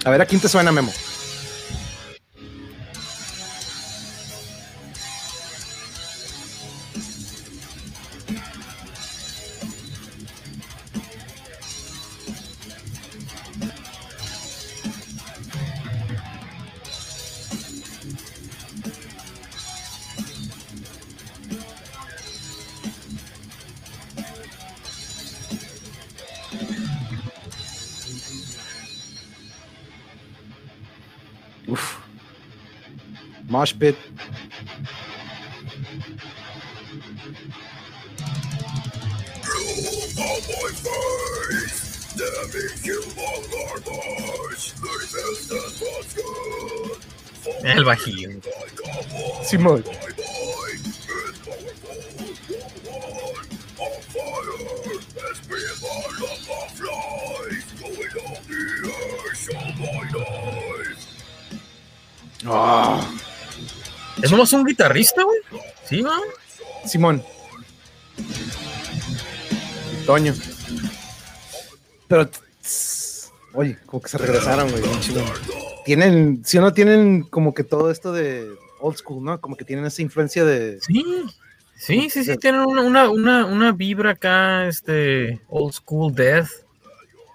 A ver, ¿a quién te suena, Memo? Mosh pit. El bajío. Simón. ¿Es nomás un guitarrista, güey? ¿Sí, no? Simón. Toño. Pero, oye, como que se regresaron, güey. Tienen, si o no tienen como que todo esto de old school, ¿no? Como que tienen esa influencia de. Sí, sí, sí, sí, tienen una, una, una, vibra acá, este, old school death.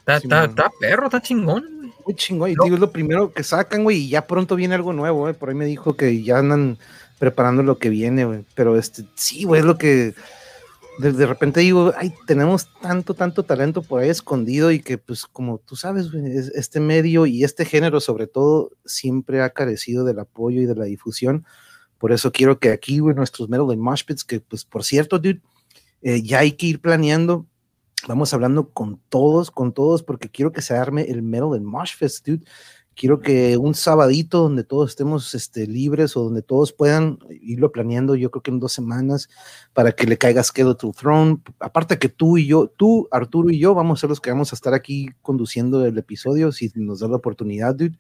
Está, está, perro, está chingón. Muy chingón. Y digo, es lo primero que sacan, güey, y ya pronto viene algo nuevo, ¿eh? Por ahí me dijo que ya andan preparando lo que viene, güey. Pero este, sí, güey, es lo que de, repente digo, ay, tenemos tanto, tanto talento por ahí escondido y que, pues, como tú sabes, güey, este medio y este género, sobre todo, siempre ha carecido del apoyo y de la difusión. Por eso quiero que aquí, güey, nuestros Metal de Moshpits, que, pues, por cierto, dude, eh, ya hay que ir planeando. Vamos hablando con todos, con todos, porque quiero que se arme el Metal en Moshfest, dude quiero que un sabadito donde todos estemos este, libres o donde todos puedan irlo planeando, yo creo que en dos semanas, para que le caiga Schedule to Throne. Aparte que tú y yo, tú, Arturo y yo, vamos a ser los que vamos a estar aquí conduciendo el episodio, si nos da la oportunidad, dude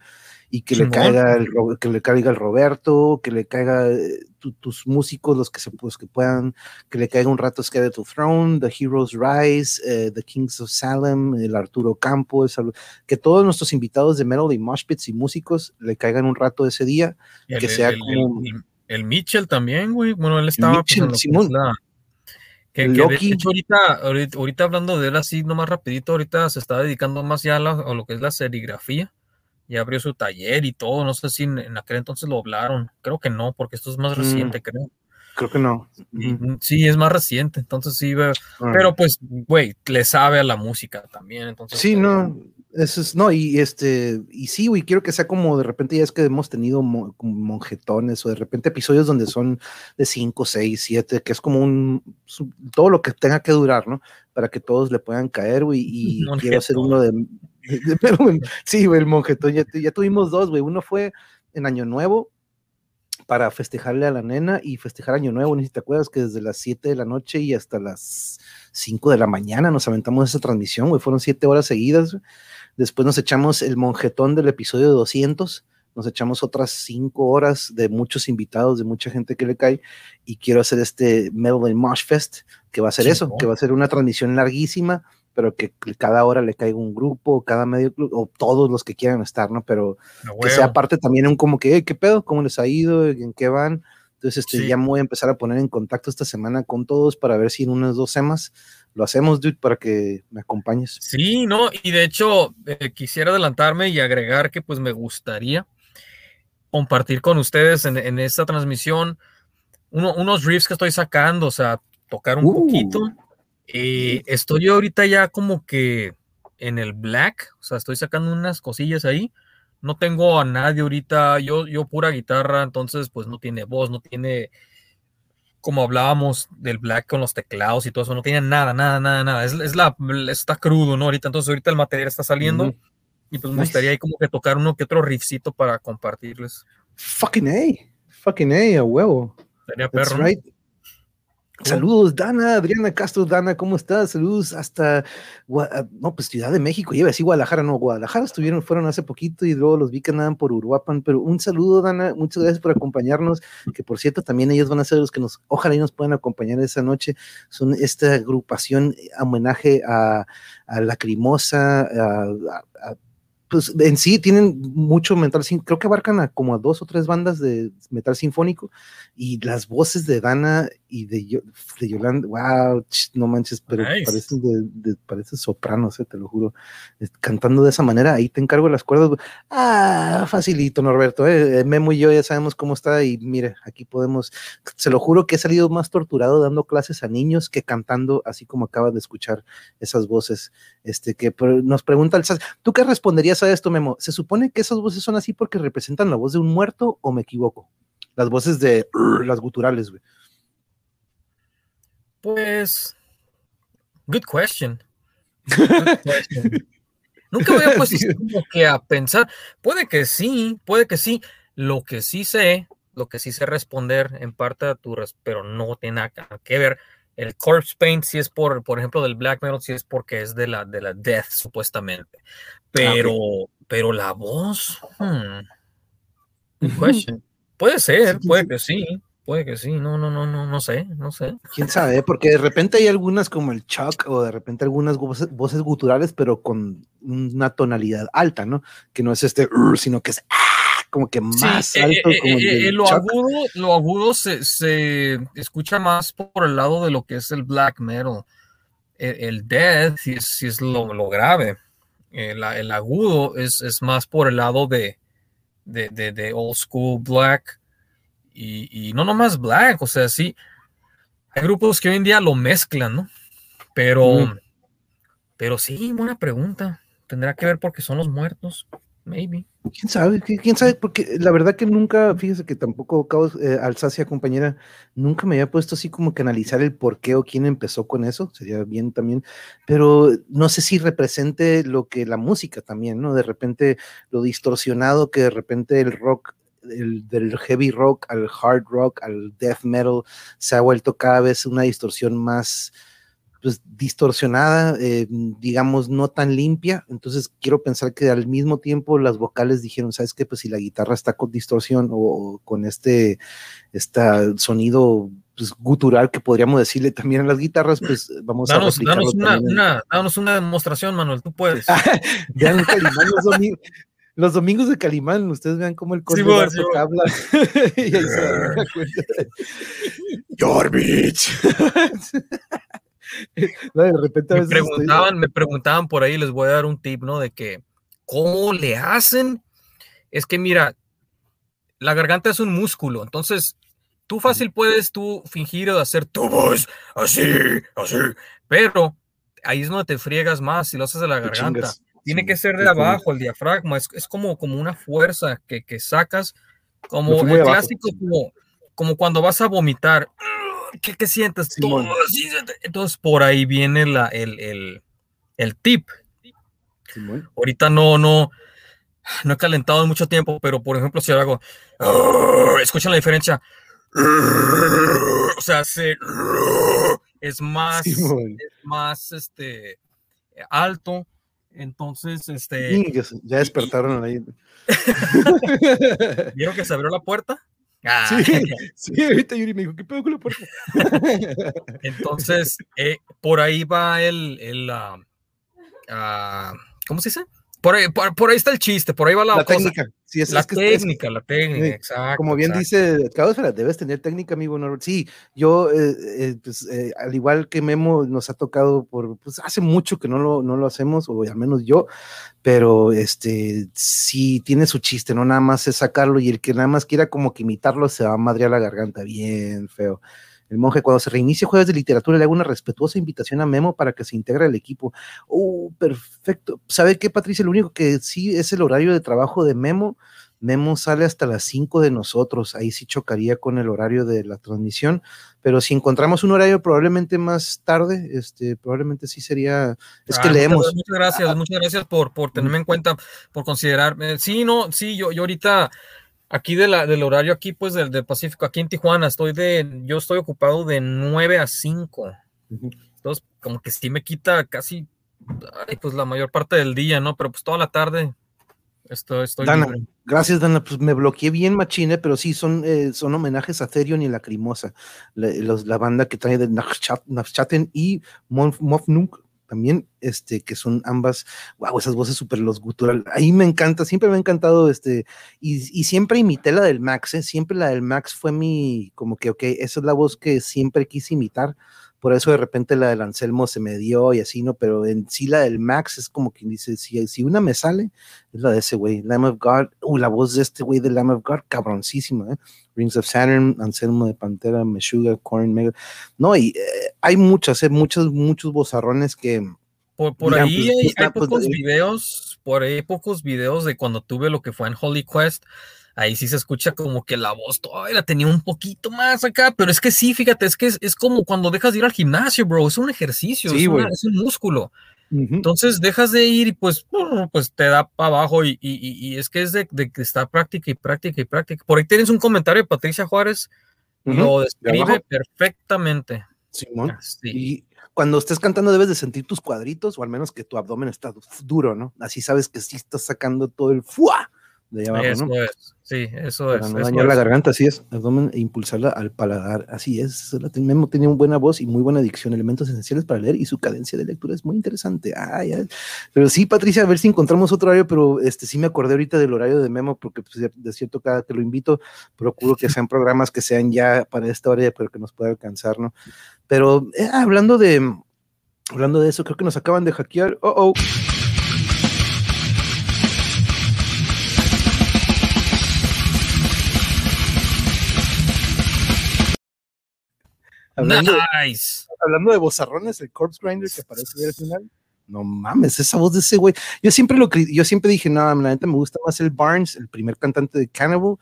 y que le caiga el, que le caiga el Roberto, que le caiga eh, tus músicos, los que se pues, que puedan, que le caiga un rato Scared to Throne, The Heroes Rise, eh, The Kings of Salem, el Arturo Campos, que todos nuestros invitados de Metal y Moshpits y músicos le caigan un rato ese día, que sea como el, Mitchell también, güey, bueno, él estaba pues, Mitchell, Simón. Que, que ahorita, ahorita, hablando de él así nomás rapidito, ahorita se está dedicando más ya a lo que es la serigrafía ya abrió su taller y todo. No sé si en, aquel entonces lo hablaron. Creo que no, porque esto es más mm. reciente, creo. Creo que no. Sí, es más reciente, entonces sí, ah. pero pues, güey, le sabe a la música también, entonces. Sí, no, eso es, no, y este, y sí, güey, quiero que sea como de repente ya es que hemos tenido monjetones o de repente episodios donde son de 5, 6, 7, que es como un, todo lo que tenga que durar, ¿no? Para que todos le puedan caer, güey, y (laughs) quiero hacer uno de, (laughs) pero, sí, güey, el monjetón, ya, ya tuvimos dos, güey. Uno fue en Año Nuevo para festejarle a la nena y festejar Año Nuevo, ni si te acuerdas que desde las 7 de la noche y hasta las 5 de la mañana nos aventamos esa transmisión, güey, fueron 7 horas seguidas. Después nos echamos el monjetón del episodio 200, nos echamos otras 5 horas de muchos invitados, de mucha gente que le cae, y quiero hacer este Metal Mosh Fest, que va a ser eso, que va a ser una transmisión larguísima, pero que cada hora le caiga un grupo, cada medio club, o todos los que quieran estar, ¿no? Pero que sea parte también un como que, ¿qué pedo? ¿Cómo les ha ido? ¿En qué van? Entonces, este, ya me voy a empezar a poner en contacto esta semana con todos para ver si en unas dos semanas lo hacemos, dude, para que me acompañes. Sí, no, y de hecho, eh, quisiera adelantarme y agregar que pues me gustaría compartir con ustedes en, en esta transmisión unos riffs que estoy sacando, o sea, tocar un poquito Eh, estoy ahorita ya como que en el black, o sea, estoy sacando unas cosillas ahí. No tengo a nadie ahorita, yo, yo pura guitarra, entonces pues no tiene voz, no tiene, como hablábamos del black con los teclados y todo eso, no tiene nada, nada, nada, nada. Es, la, está crudo, ¿no? Ahorita, entonces ahorita el material está saliendo y pues me gustaría ahí como que tocar uno que otro riffcito para compartirles. Fucking A, fucking A, a huevo. Sería perro. Saludos, Dana, Adriana Castro, Dana, ¿cómo estás? Saludos hasta, ah, no, pues Ciudad de México, lleva así Guadalajara, no, Guadalajara estuvieron, fueron hace poquito y luego los vi que andaban por Uruapan, pero un saludo, Dana, muchas gracias por acompañarnos, que por cierto también ellos van a ser los que nos, ojalá y nos puedan acompañar esa noche, son esta agrupación homenaje a, a Lacrimosa, a, a pues en sí tienen mucho metal, creo que abarcan a como a dos o tres bandas de metal sinfónico y las voces de Dana y de, de Yolanda, wow, no manches, pero parecen, de, parecen sopranos, eh, te lo juro, cantando de esa manera, ahí te encargo las cuerdas, ah, facilito, Norberto, eh, eh, Memo y yo ya sabemos cómo está y mire, aquí podemos, se lo juro que he salido más torturado dando clases a niños que cantando, así como acabas de escuchar esas voces, este, que nos pregunta el ¿tú qué responderías esto, Memo. ¿Se supone que esas voces son así porque representan la voz de un muerto o me equivoco? Las voces de (clears throat) las guturales, güey. Pues, good question. Nunca me había (laughs) puesto que a pensar. Puede que sí, puede que sí. Lo que sí sé, lo que sí sé responder en parte a tu, pero no tiene nada que ver el corpse paint si es por, por ejemplo, del black metal, si es porque es de la, de la death, supuestamente. Ah, pero, pero la voz, hmm, question. Puede ser, puede que sí, puede que sí, no, no, no, no, no sé, no sé. Quién sabe, porque de repente hay algunas como el Chuck o de repente algunas voces, voces guturales, pero con una tonalidad alta, ¿no? Que no es este, sino que es ah, como que más eh, alto. eh, como el eh, del lo, Chuck. agudo, lo agudo se, se escucha más por el lado de lo que es el black metal. El, el death sí es, sí es lo, lo grave. El, el agudo es, es más por el lado de, de, de, de old school black. Y, y no nomás black, o sea, sí. Hay grupos que hoy en día lo mezclan, ¿no? Pero, pero sí, buena pregunta. Tendrá que ver porque son los muertos, maybe. ¿Quién sabe? ¿Qui- ¿Quién sabe? Porque la verdad que nunca, fíjese que tampoco, eh, Alsacia, compañera, nunca me había puesto así como que analizar el por qué o quién empezó con eso, sería bien también, pero no sé si represente lo que la música también, ¿no? De repente lo distorsionado que de repente el rock, el, del heavy rock al hard rock, al death metal, se ha vuelto cada vez una distorsión más pues distorsionada, eh, digamos, no tan limpia. Entonces quiero pensar que al mismo tiempo las vocales dijeron, ¿sabes qué? Pues si la guitarra está con distorsión o, o con este, este sonido pues, gutural que podríamos decirle también a las guitarras, pues vamos a Danos, replicarlo danos una, una- danos una demostración, Manuel, tú puedes. (laughs) Vean Calimán los, domi- los domingos de Calimán, ustedes vean cómo el Simón, Bartok Simón. habla. (laughs) y ahí se dan cuenta. (laughs) Your bitch. No, de repente a Me veces estoy- preguntaban, me preguntaban por ahí, les voy a dar un tip, ¿no? De que, ¿cómo le hacen? Es que mira, la garganta es un músculo, entonces tú fácil puedes tú fingir o hacer tu voz así, así, pero ahí es donde te friegas más si lo haces de la garganta. Tiene que ser de abajo, el diafragma, es, es como, como una fuerza que, que sacas, como Me el abajo. clásico, como, como cuando vas a vomitar. ¿Qué, qué sientes? Todo te- Entonces por ahí viene la, el, el, el tip. Ahorita no, no, no he calentado en mucho tiempo, pero por ejemplo, si yo hago, escuchan la diferencia. O sea, se, es más, es más este, alto. Entonces, este, ya despertaron ahí. (laughs) ¿vieron que se abrió la puerta? Ah, Sí, sí, ahorita Yuri me dijo, ¿qué pedo con la puerta? (laughs) Entonces, eh, por ahí va el, el ah, ¿cómo se dice? Por ahí, por, por ahí está el chiste, por ahí va la, La cosa. técnica. Sí, es, la es que es- técnica, la técnica, exacto. como bien exacto. dice Caosfera, debes tener técnica, amigo Norbert. Sí, yo, eh, eh, pues, eh, al igual que Memo, nos ha tocado por, pues hace mucho que no lo, no lo hacemos, o al menos yo, pero este, sí tiene su chiste, no nada más es sacarlo y el que nada más quiera como que imitarlo se va a madrear la garganta, bien feo. El monje, cuando se reinicie jueves de literatura, le hago una respetuosa invitación a Memo para que se integre al equipo. Oh, perfecto. ¿Sabe qué, Patricia? Lo único que sí es el horario de trabajo de Memo. Memo sale hasta las 5 de nosotros. Ahí sí chocaría con el horario de la transmisión. Pero si encontramos un horario probablemente más tarde, este, probablemente sí sería. Es que Ah, muchas- leemos. Muchas, gracias, muchas gracias por, por tenerme en cuenta, por considerarme. Sí, no, sí, yo, yo ahorita aquí de la, del horario aquí, pues del, del Pacífico, aquí en Tijuana, estoy de, yo estoy ocupado de 9 a 5. Ujú. Entonces, como que sí me quita casi, ay, pues la mayor parte del día, ¿no? Pero pues toda la tarde estoy, estoy Dana, libre. Gracias, Dana. Pues me bloqueé bien, machine, pero sí, son, eh, son homenajes a Therion y Lacrimosa, la, los- la banda que trae de Nafchaten y Mofnunk también, este, que son ambas, wow, esas voces súper los gutural. Ahí me encanta, siempre me ha encantado, este, y, y siempre imité la del Max, ¿eh? siempre la del Max fue mi, como que, ok, esa es la voz que siempre quise imitar. Por eso de repente la del Anselmo se me dio y así, ¿no? Pero en sí la del Max es como quien dice, si, si una me sale, es la de ese güey, Lamb of God. Uh, la voz de este güey de Lamb of God, cabroncísima, ¿eh? Rings of Saturn, Anselmo de Pantera, Meshuga, Korn, Mega. No, y eh, hay muchas, eh, muchos, muchos bozarrones que. Por, por ahí pues, hay, pues, hay pocos eh. videos, por ahí hay pocos videos de cuando tuve lo que fue en Holy Quest. Ahí sí se escucha como que la voz todavía la tenía un poquito más acá, pero es que sí, fíjate, es que es, es como cuando dejas de ir al gimnasio, bro, es un ejercicio, Sí, es, una- güey. es un músculo. Entonces dejas de ir y pues, pues te da para abajo y, y- es que es de, de que está práctica y práctica y práctica. Por ahí tienes un comentario de Patricia Juárez, Ujú. lo ¿De describe perfectamente. Simón. Sí. Y cuando estés cantando debes de sentir tus cuadritos, o al menos que tu abdomen está duro, ¿no? Así sabes que sí estás sacando todo el fuá de abajo, eso ¿no? es, sí, eso Para es. no eso dañar la garganta, así es, abdomen e impulsarla al paladar, así es. Memo tenía una buena voz y muy buena dicción, elementos esenciales para leer y su cadencia de lectura es muy interesante. Ay, ay. Pero sí, Patricia, a ver si encontramos otro horario, pero este sí me acordé ahorita del horario de Memo, porque pues, de cierto, cada que lo invito, procuro que sean programas que sean ya para esta hora, para que nos pueda alcanzar, ¿no? Pero eh, hablando de hablando de eso, creo que nos acaban de hackear. Oh, oh. Hablando, Nice. hablando de bozarrones, el Corpse Grinder que aparece ahí al final. No mames, esa voz de ese güey. Yo siempre lo yo siempre dije, no, la neta me gusta más el Barnes, el primer cantante de Cannibal,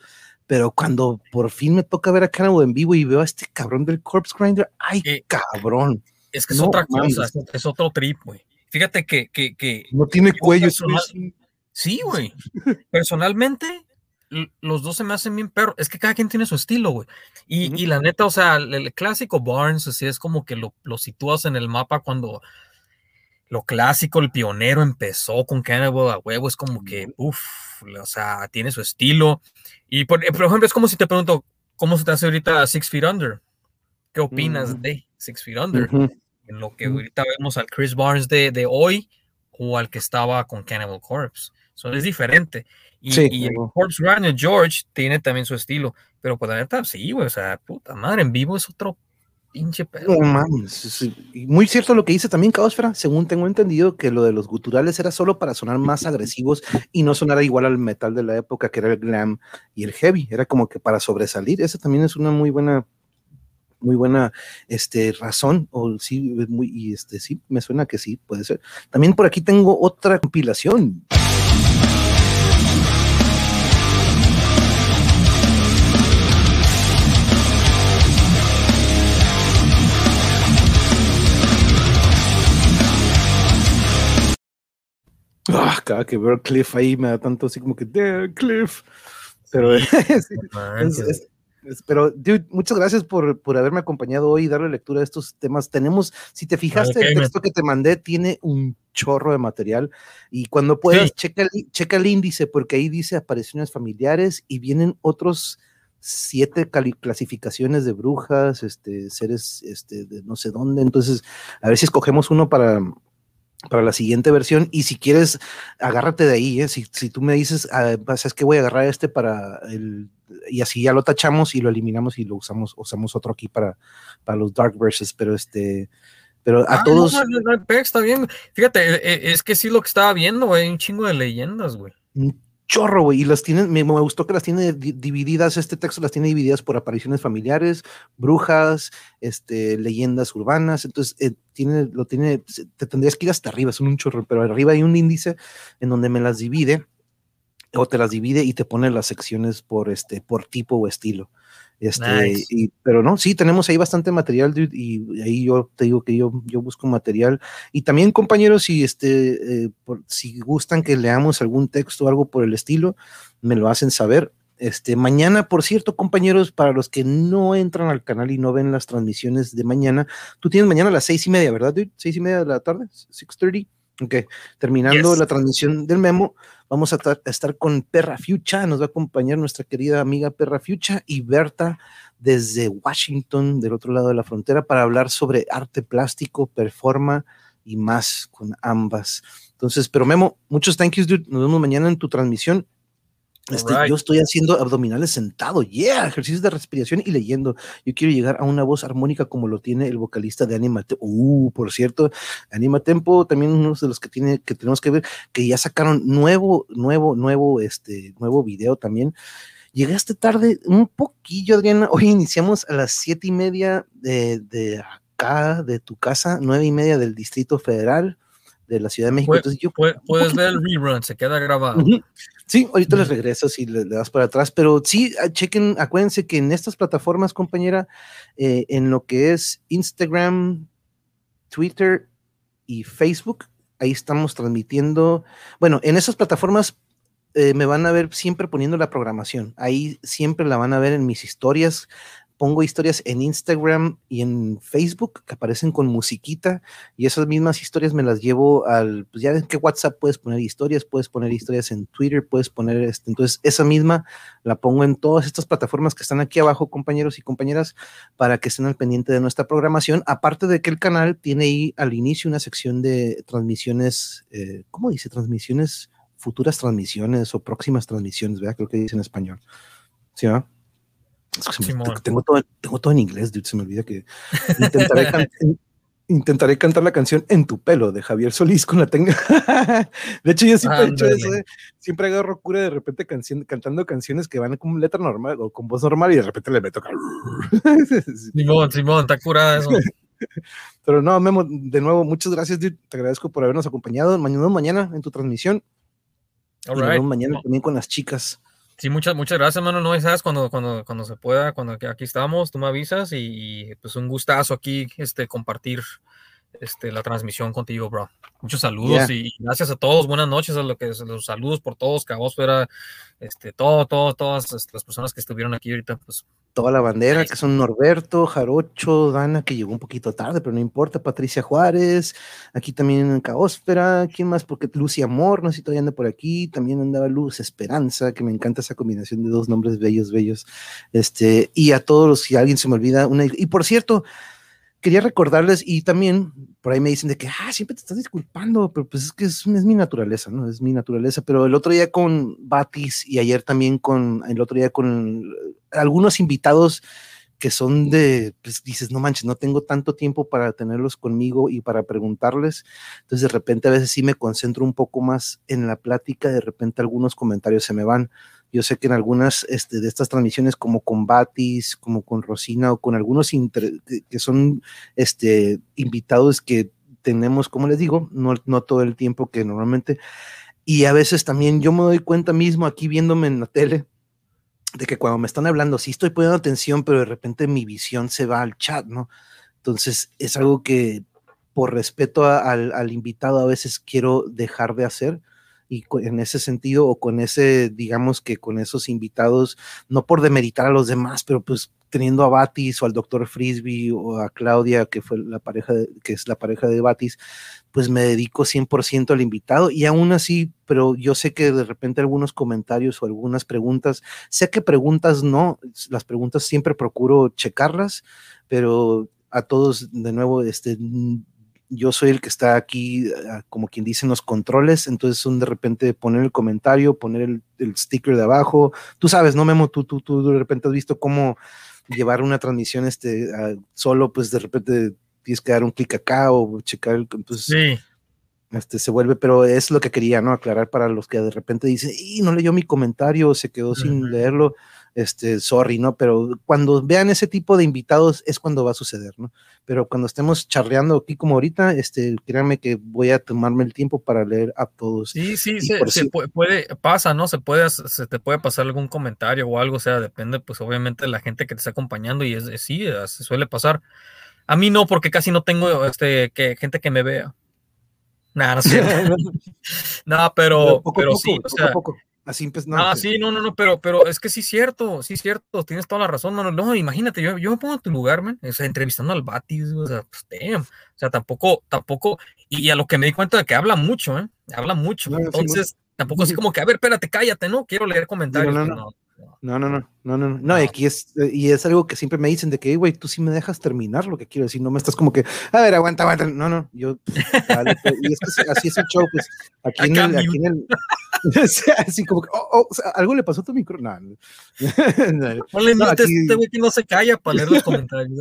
pero cuando por fin me toca ver a Cannibal en vivo y veo a este cabrón del Corpse Grinder, ay, Eh, cabrón, Es que es No otra mames. cosa, es, es otro trip, güey. Fíjate que, que, que no tiene cuello. es personal- un- sí, güey. Personalmente, los dos se me hacen bien perro. Es que cada quien tiene su estilo, güey. Y, la neta, o sea, el, el clásico Barnes, así es como que lo, lo sitúas en el mapa cuando lo clásico, el pionero empezó con Cannibal a huevo, es como que, uff, o sea, tiene su estilo. Y por, por ejemplo, es como si te pregunto, ¿cómo se te hace ahorita Six Feet Under? ¿Qué opinas Mm. de Six Feet Under? En lo que Ujú. ahorita vemos al Chris Barnes de, de hoy o al que estaba con Cannibal Corpse. So, es diferente. Y, Sí, y George tiene también su estilo, pero pues la neta, sí, güey, o sea, puta madre, en vivo es otro pinche pedo. No mames, muy cierto lo que dice también Caosfera, según tengo entendido que lo de los guturales era solo para sonar más agresivos y no sonar igual al metal de la época que era el glam y el heavy, era como que para sobresalir, esa también es una muy buena muy buena este razón o sí muy y este sí me suena que sí puede ser. También por aquí tengo otra compilación. Ah, cada que veo a Cliff ahí me da tanto así como que "Damn, Cliff. Pero sí, (laughs) es- es- es- pero, dude, muchas gracias por, por haberme acompañado hoy y darle lectura a estos temas. Tenemos, si te fijaste, Ok, el man. texto que te mandé tiene un chorro de material y cuando puedas, Sí. checa, checa el índice porque ahí dice apariciones familiares y vienen otros siete clasificaciones de brujas, este, seres este, de no sé dónde. Entonces, a ver si escogemos uno para, para la siguiente versión. Y si quieres, agárrate de ahí. ¿eh? Si, si tú me dices, ah, pues, es que voy a agarrar este para el. Y así ya lo tachamos y lo eliminamos y lo usamos, usamos otro aquí para, para los Dark Verses. Pero este. Pero a Ah, todos. no, no, no, no, está bien. Fíjate, eh, eh, es que sí lo que estaba viendo, güey, un chingo de leyendas, güey. un chorro, güey, y las tienen, me, gustó que las tiene di- divididas, este texto las tiene divididas por apariciones familiares, brujas, este, leyendas urbanas, entonces eh, tiene, lo tiene, te tendrías que ir hasta arriba, son un chorro, pero arriba hay un índice en donde me las divide, o te las divide y te pone las secciones por este, por tipo o estilo. Este, Nice. y, pero no, sí, tenemos ahí bastante material, dude, y ahí yo te digo que yo, yo busco material. Y también, compañeros, si, este, eh, por- si gustan que leamos algún texto o algo por el estilo, me lo hacen saber. Este, mañana, por cierto, compañeros, para los que no entran al canal y no ven las transmisiones de mañana, tú tienes mañana a las seis y media, ¿verdad, dude? Seis y media de la tarde, 6.30. Ok, terminando Yes. la transmisión del memo, vamos a, a estar con Perra Fucha, nos va a acompañar nuestra querida amiga Perra Fucha y Berta desde Washington, del otro lado de la frontera, para hablar sobre arte plástico, performa y más con ambas. Entonces, pero Memo, muchos thank yous, dude. Nos vemos mañana en tu transmisión. Este. Yo estoy haciendo abdominales sentado, yeah, ejercicios de respiración y leyendo. Yo quiero llegar a una voz armónica como lo tiene el vocalista de Anima Tempo. Uh, por cierto, Anima Tempo también uno de los que tiene que tenemos que ver que ya sacaron nuevo, nuevo, nuevo, este, nuevo video también. Llegaste tarde un poquillo, Adriana. Hoy iniciamos a las siete y media de, de acá, de tu casa, nueve y media del Distrito Federal de la Ciudad de México. Entonces yo Puedes ver el rerun, se queda grabado. Sí, ahorita les y le, le das para atrás, pero sí, ah, chequen, acuérdense que en estas plataformas, compañera, eh, en lo que es Instagram, Twitter y Facebook, ahí estamos transmitiendo, bueno, en esas plataformas eh, me van a ver siempre poniendo la programación, ahí siempre la van a ver en mis historias pongo historias en Instagram y en Facebook que aparecen con musiquita y esas mismas historias me las llevo al, pues ya ven que WhatsApp puedes poner historias, puedes poner historias en Twitter, puedes poner, este, entonces esa misma la pongo en todas estas plataformas que están aquí abajo, compañeros y compañeras, para que estén al pendiente de nuestra programación, aparte de que el canal tiene ahí al inicio una sección de transmisiones, eh, ¿cómo dice? Transmisiones, futuras transmisiones o próximas transmisiones, ¿verdad? Creo que dice en español. ¿Sí, va? tengo, todo, tengo todo en inglés, dude, se me olvida que (laughs) intentaré, cantar la canción En tu pelo de Javier Solís con la tenga. (laughs) de hecho, yo siempre he hecho eso, ¿eh? siempre agarro cura de repente cantando canciones que van con letra normal o con voz normal y de repente le meto. (laughs) Simón, Simón, está curada eso. Pero no, Memo, de nuevo, muchas gracias, dude. Te agradezco por habernos acompañado. Mañana, mañana en tu transmisión. y mañana también con las chicas. Sí, muchas, muchas gracias, mano. No, sabes, cuando, cuando, cuando se pueda, cuando aquí estamos, tú me avisas y, pues un gustazo aquí este, compartir este, la transmisión contigo, bro. Muchos saludos y gracias a todos. Buenas noches a lo que los saludos por todos, fuera este, todo, todo, todas las personas que estuvieron aquí ahorita, pues toda la bandera, que son Norberto, Jarocho, Dana, que llegó un poquito tarde, pero no importa, Patricia Juárez, aquí también Caósfera, ¿quién más? Porque Lucy Amor, no sé si todavía anda por aquí, también andaba Luz Esperanza, que me encanta esa combinación de dos nombres bellos, bellos, este, y a todos si alguien se me olvida, una, y por cierto, quería recordarles y también por ahí me dicen de que, ah, siempre te estás disculpando, pero pues es que es, mi naturaleza, ¿no? Es mi naturaleza. Pero el otro día con Batis y ayer también con, el otro día con algunos invitados que son de, pues dices, no manches, no tengo tanto tiempo para tenerlos conmigo y para preguntarles. Entonces de repente a veces sí me concentro un poco más en la plática, de repente algunos comentarios se me van. Yo sé que en algunas este, de estas transmisiones, como con Batis, como con Rosina o con algunos que son este, invitados que tenemos, como les digo, no, todo el tiempo que normalmente. Y a veces también yo me doy cuenta mismo aquí viéndome en la tele de que cuando me están hablando, sí estoy poniendo atención, pero de repente mi visión se va al chat, ¿no? Entonces es algo que por respeto al invitado a veces quiero dejar de hacer y en ese sentido o con ese, digamos que con esos invitados, no por demeritar a los demás, pero pues teniendo a Batis o al doctor Frisbee o a Claudia, que fue la pareja, que es la pareja de Batis, pues me dedico 100% al invitado. Y aún así, pero yo sé que de repente algunos comentarios o algunas preguntas, sé que preguntas no, las preguntas siempre procuro checarlas, pero a todos de nuevo, este, yo soy el que está aquí, ah, como quien dice, en los controles, entonces son de repente poner el comentario, poner el, sticker de abajo, tú sabes, ¿no, Memo? Tú, tú, tú de repente has visto cómo llevar una transmisión este, ah, solo, pues de repente tienes que dar un clic acá o checar, el, entonces sí. este, se vuelve, pero es lo que quería, ¿no? Aclarar para los que de repente dicen, y no leyó mi comentario, se quedó sin leerlo este, sorry, ¿no? Pero cuando vean ese tipo de invitados es cuando va a suceder, ¿no? Pero cuando estemos charleando aquí como ahorita, este, créanme que voy a tomarme el tiempo para leer a todos. Sí, sí, se, puede, pasa, ¿no? Se puede, se te puede pasar algún comentario o algo, o sea, depende, pues obviamente de la gente que te está acompañando y es, sí, se suele pasar. A mí no, porque casi no tengo este, que, gente que me vea. Nada, no, (laughs) (laughs) no, pero, pero, sí, o sea, Así no, ah, sí, no, no, no, pero, pero es que sí es cierto, sí es cierto, tienes toda la razón, no, no, imagínate, yo, yo me pongo en tu lugar, man, o sea, entrevistando al Batis, o sea, pues, damn, o sea, tampoco, tampoco, y, a lo que me di cuenta de que habla mucho, ¿eh? Habla mucho, entonces, tampoco así como que, a ver, espérate, cállate, ¿no? Quiero leer comentarios. no, no, no, no, no, no, no, no, aquí es, eh, y es algo que siempre me dicen de que, güey, tú sí me dejas terminar lo que quiero decir, no me estás como que, a ver, aguanta, aguanta, no, no, yo, vale, pues, y es que así es el show, pues, aquí en el, aquí en el, (laughs) así como que, oh, oh, o sea, algo le pasó a tu micro, no, no, (laughs) no, aquí... este güey que no se calla para leer los comentarios, (laughs)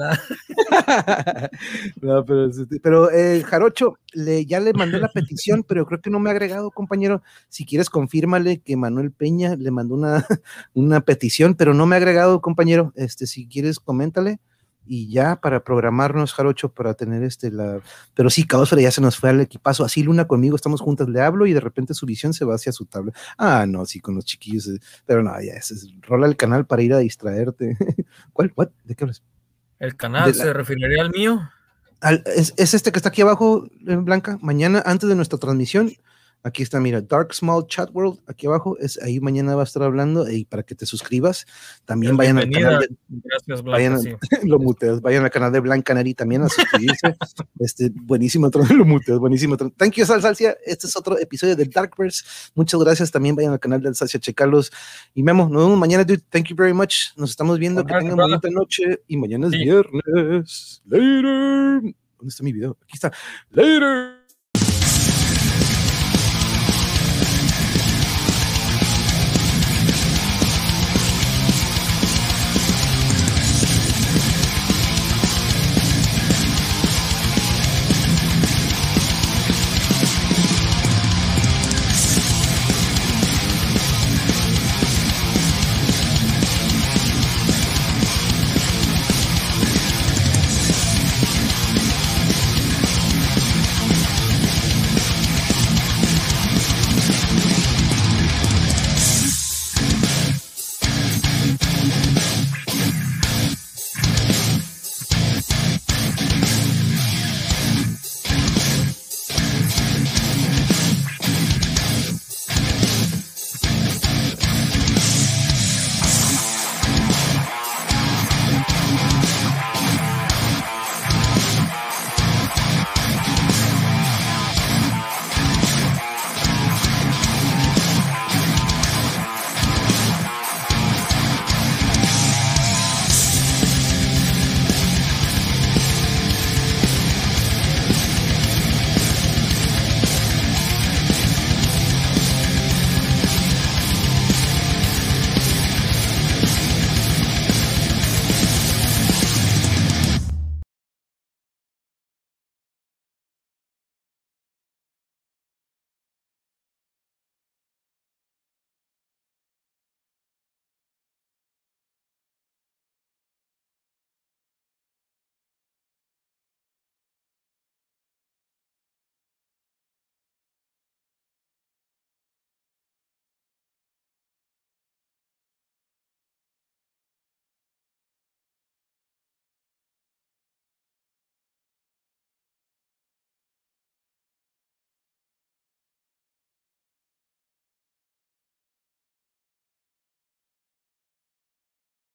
no, pero, pero eh, Jarocho, le, ya le mandé la petición, pero creo que no me ha agregado, compañero, si quieres confírmale que Manuel Peña le mandó una, una petición, pero no me ha agregado, compañero. Este, si quieres, coméntale y ya para programarnos, Jarocho, para tener este, la. Pero sí, Caosfera ya se nos fue al equipazo. Así Luna conmigo, estamos juntas, le hablo y de repente su visión se va hacia su tabla. Ah, no, sí, con los chiquillos. Eh, pero no, ya, es, rola el canal para ir a distraerte. (laughs) ¿Cuál? ¿De qué hablas? ¿El canal se referiría al mío? es, es, este que está aquí abajo, en Blanca. Mañana, antes de nuestra transmisión, Aquí está, mira, Dark Small Chat World, aquí abajo, es ahí mañana va a estar hablando y para que te suscribas, también vayan al canal de, Gracias, Blanca, vayan, sí. (laughs) lo muteas, vayan al canal de Blanca Neri también a suscribirse. (laughs) este, buenísimo, (laughs) lo muteas, buenísimo. Thank you, Sal Salcia. Este es otro episodio del Darkverse. Muchas gracias. También vayan al canal de Salcia, checarlos. Y Memo, nos vemos mañana, dude. Thank you very much. Nos estamos viendo. Que tengan bonita noche. Y mañana es Sí. viernes. Later. ¿Dónde está mi video? Aquí está. Later.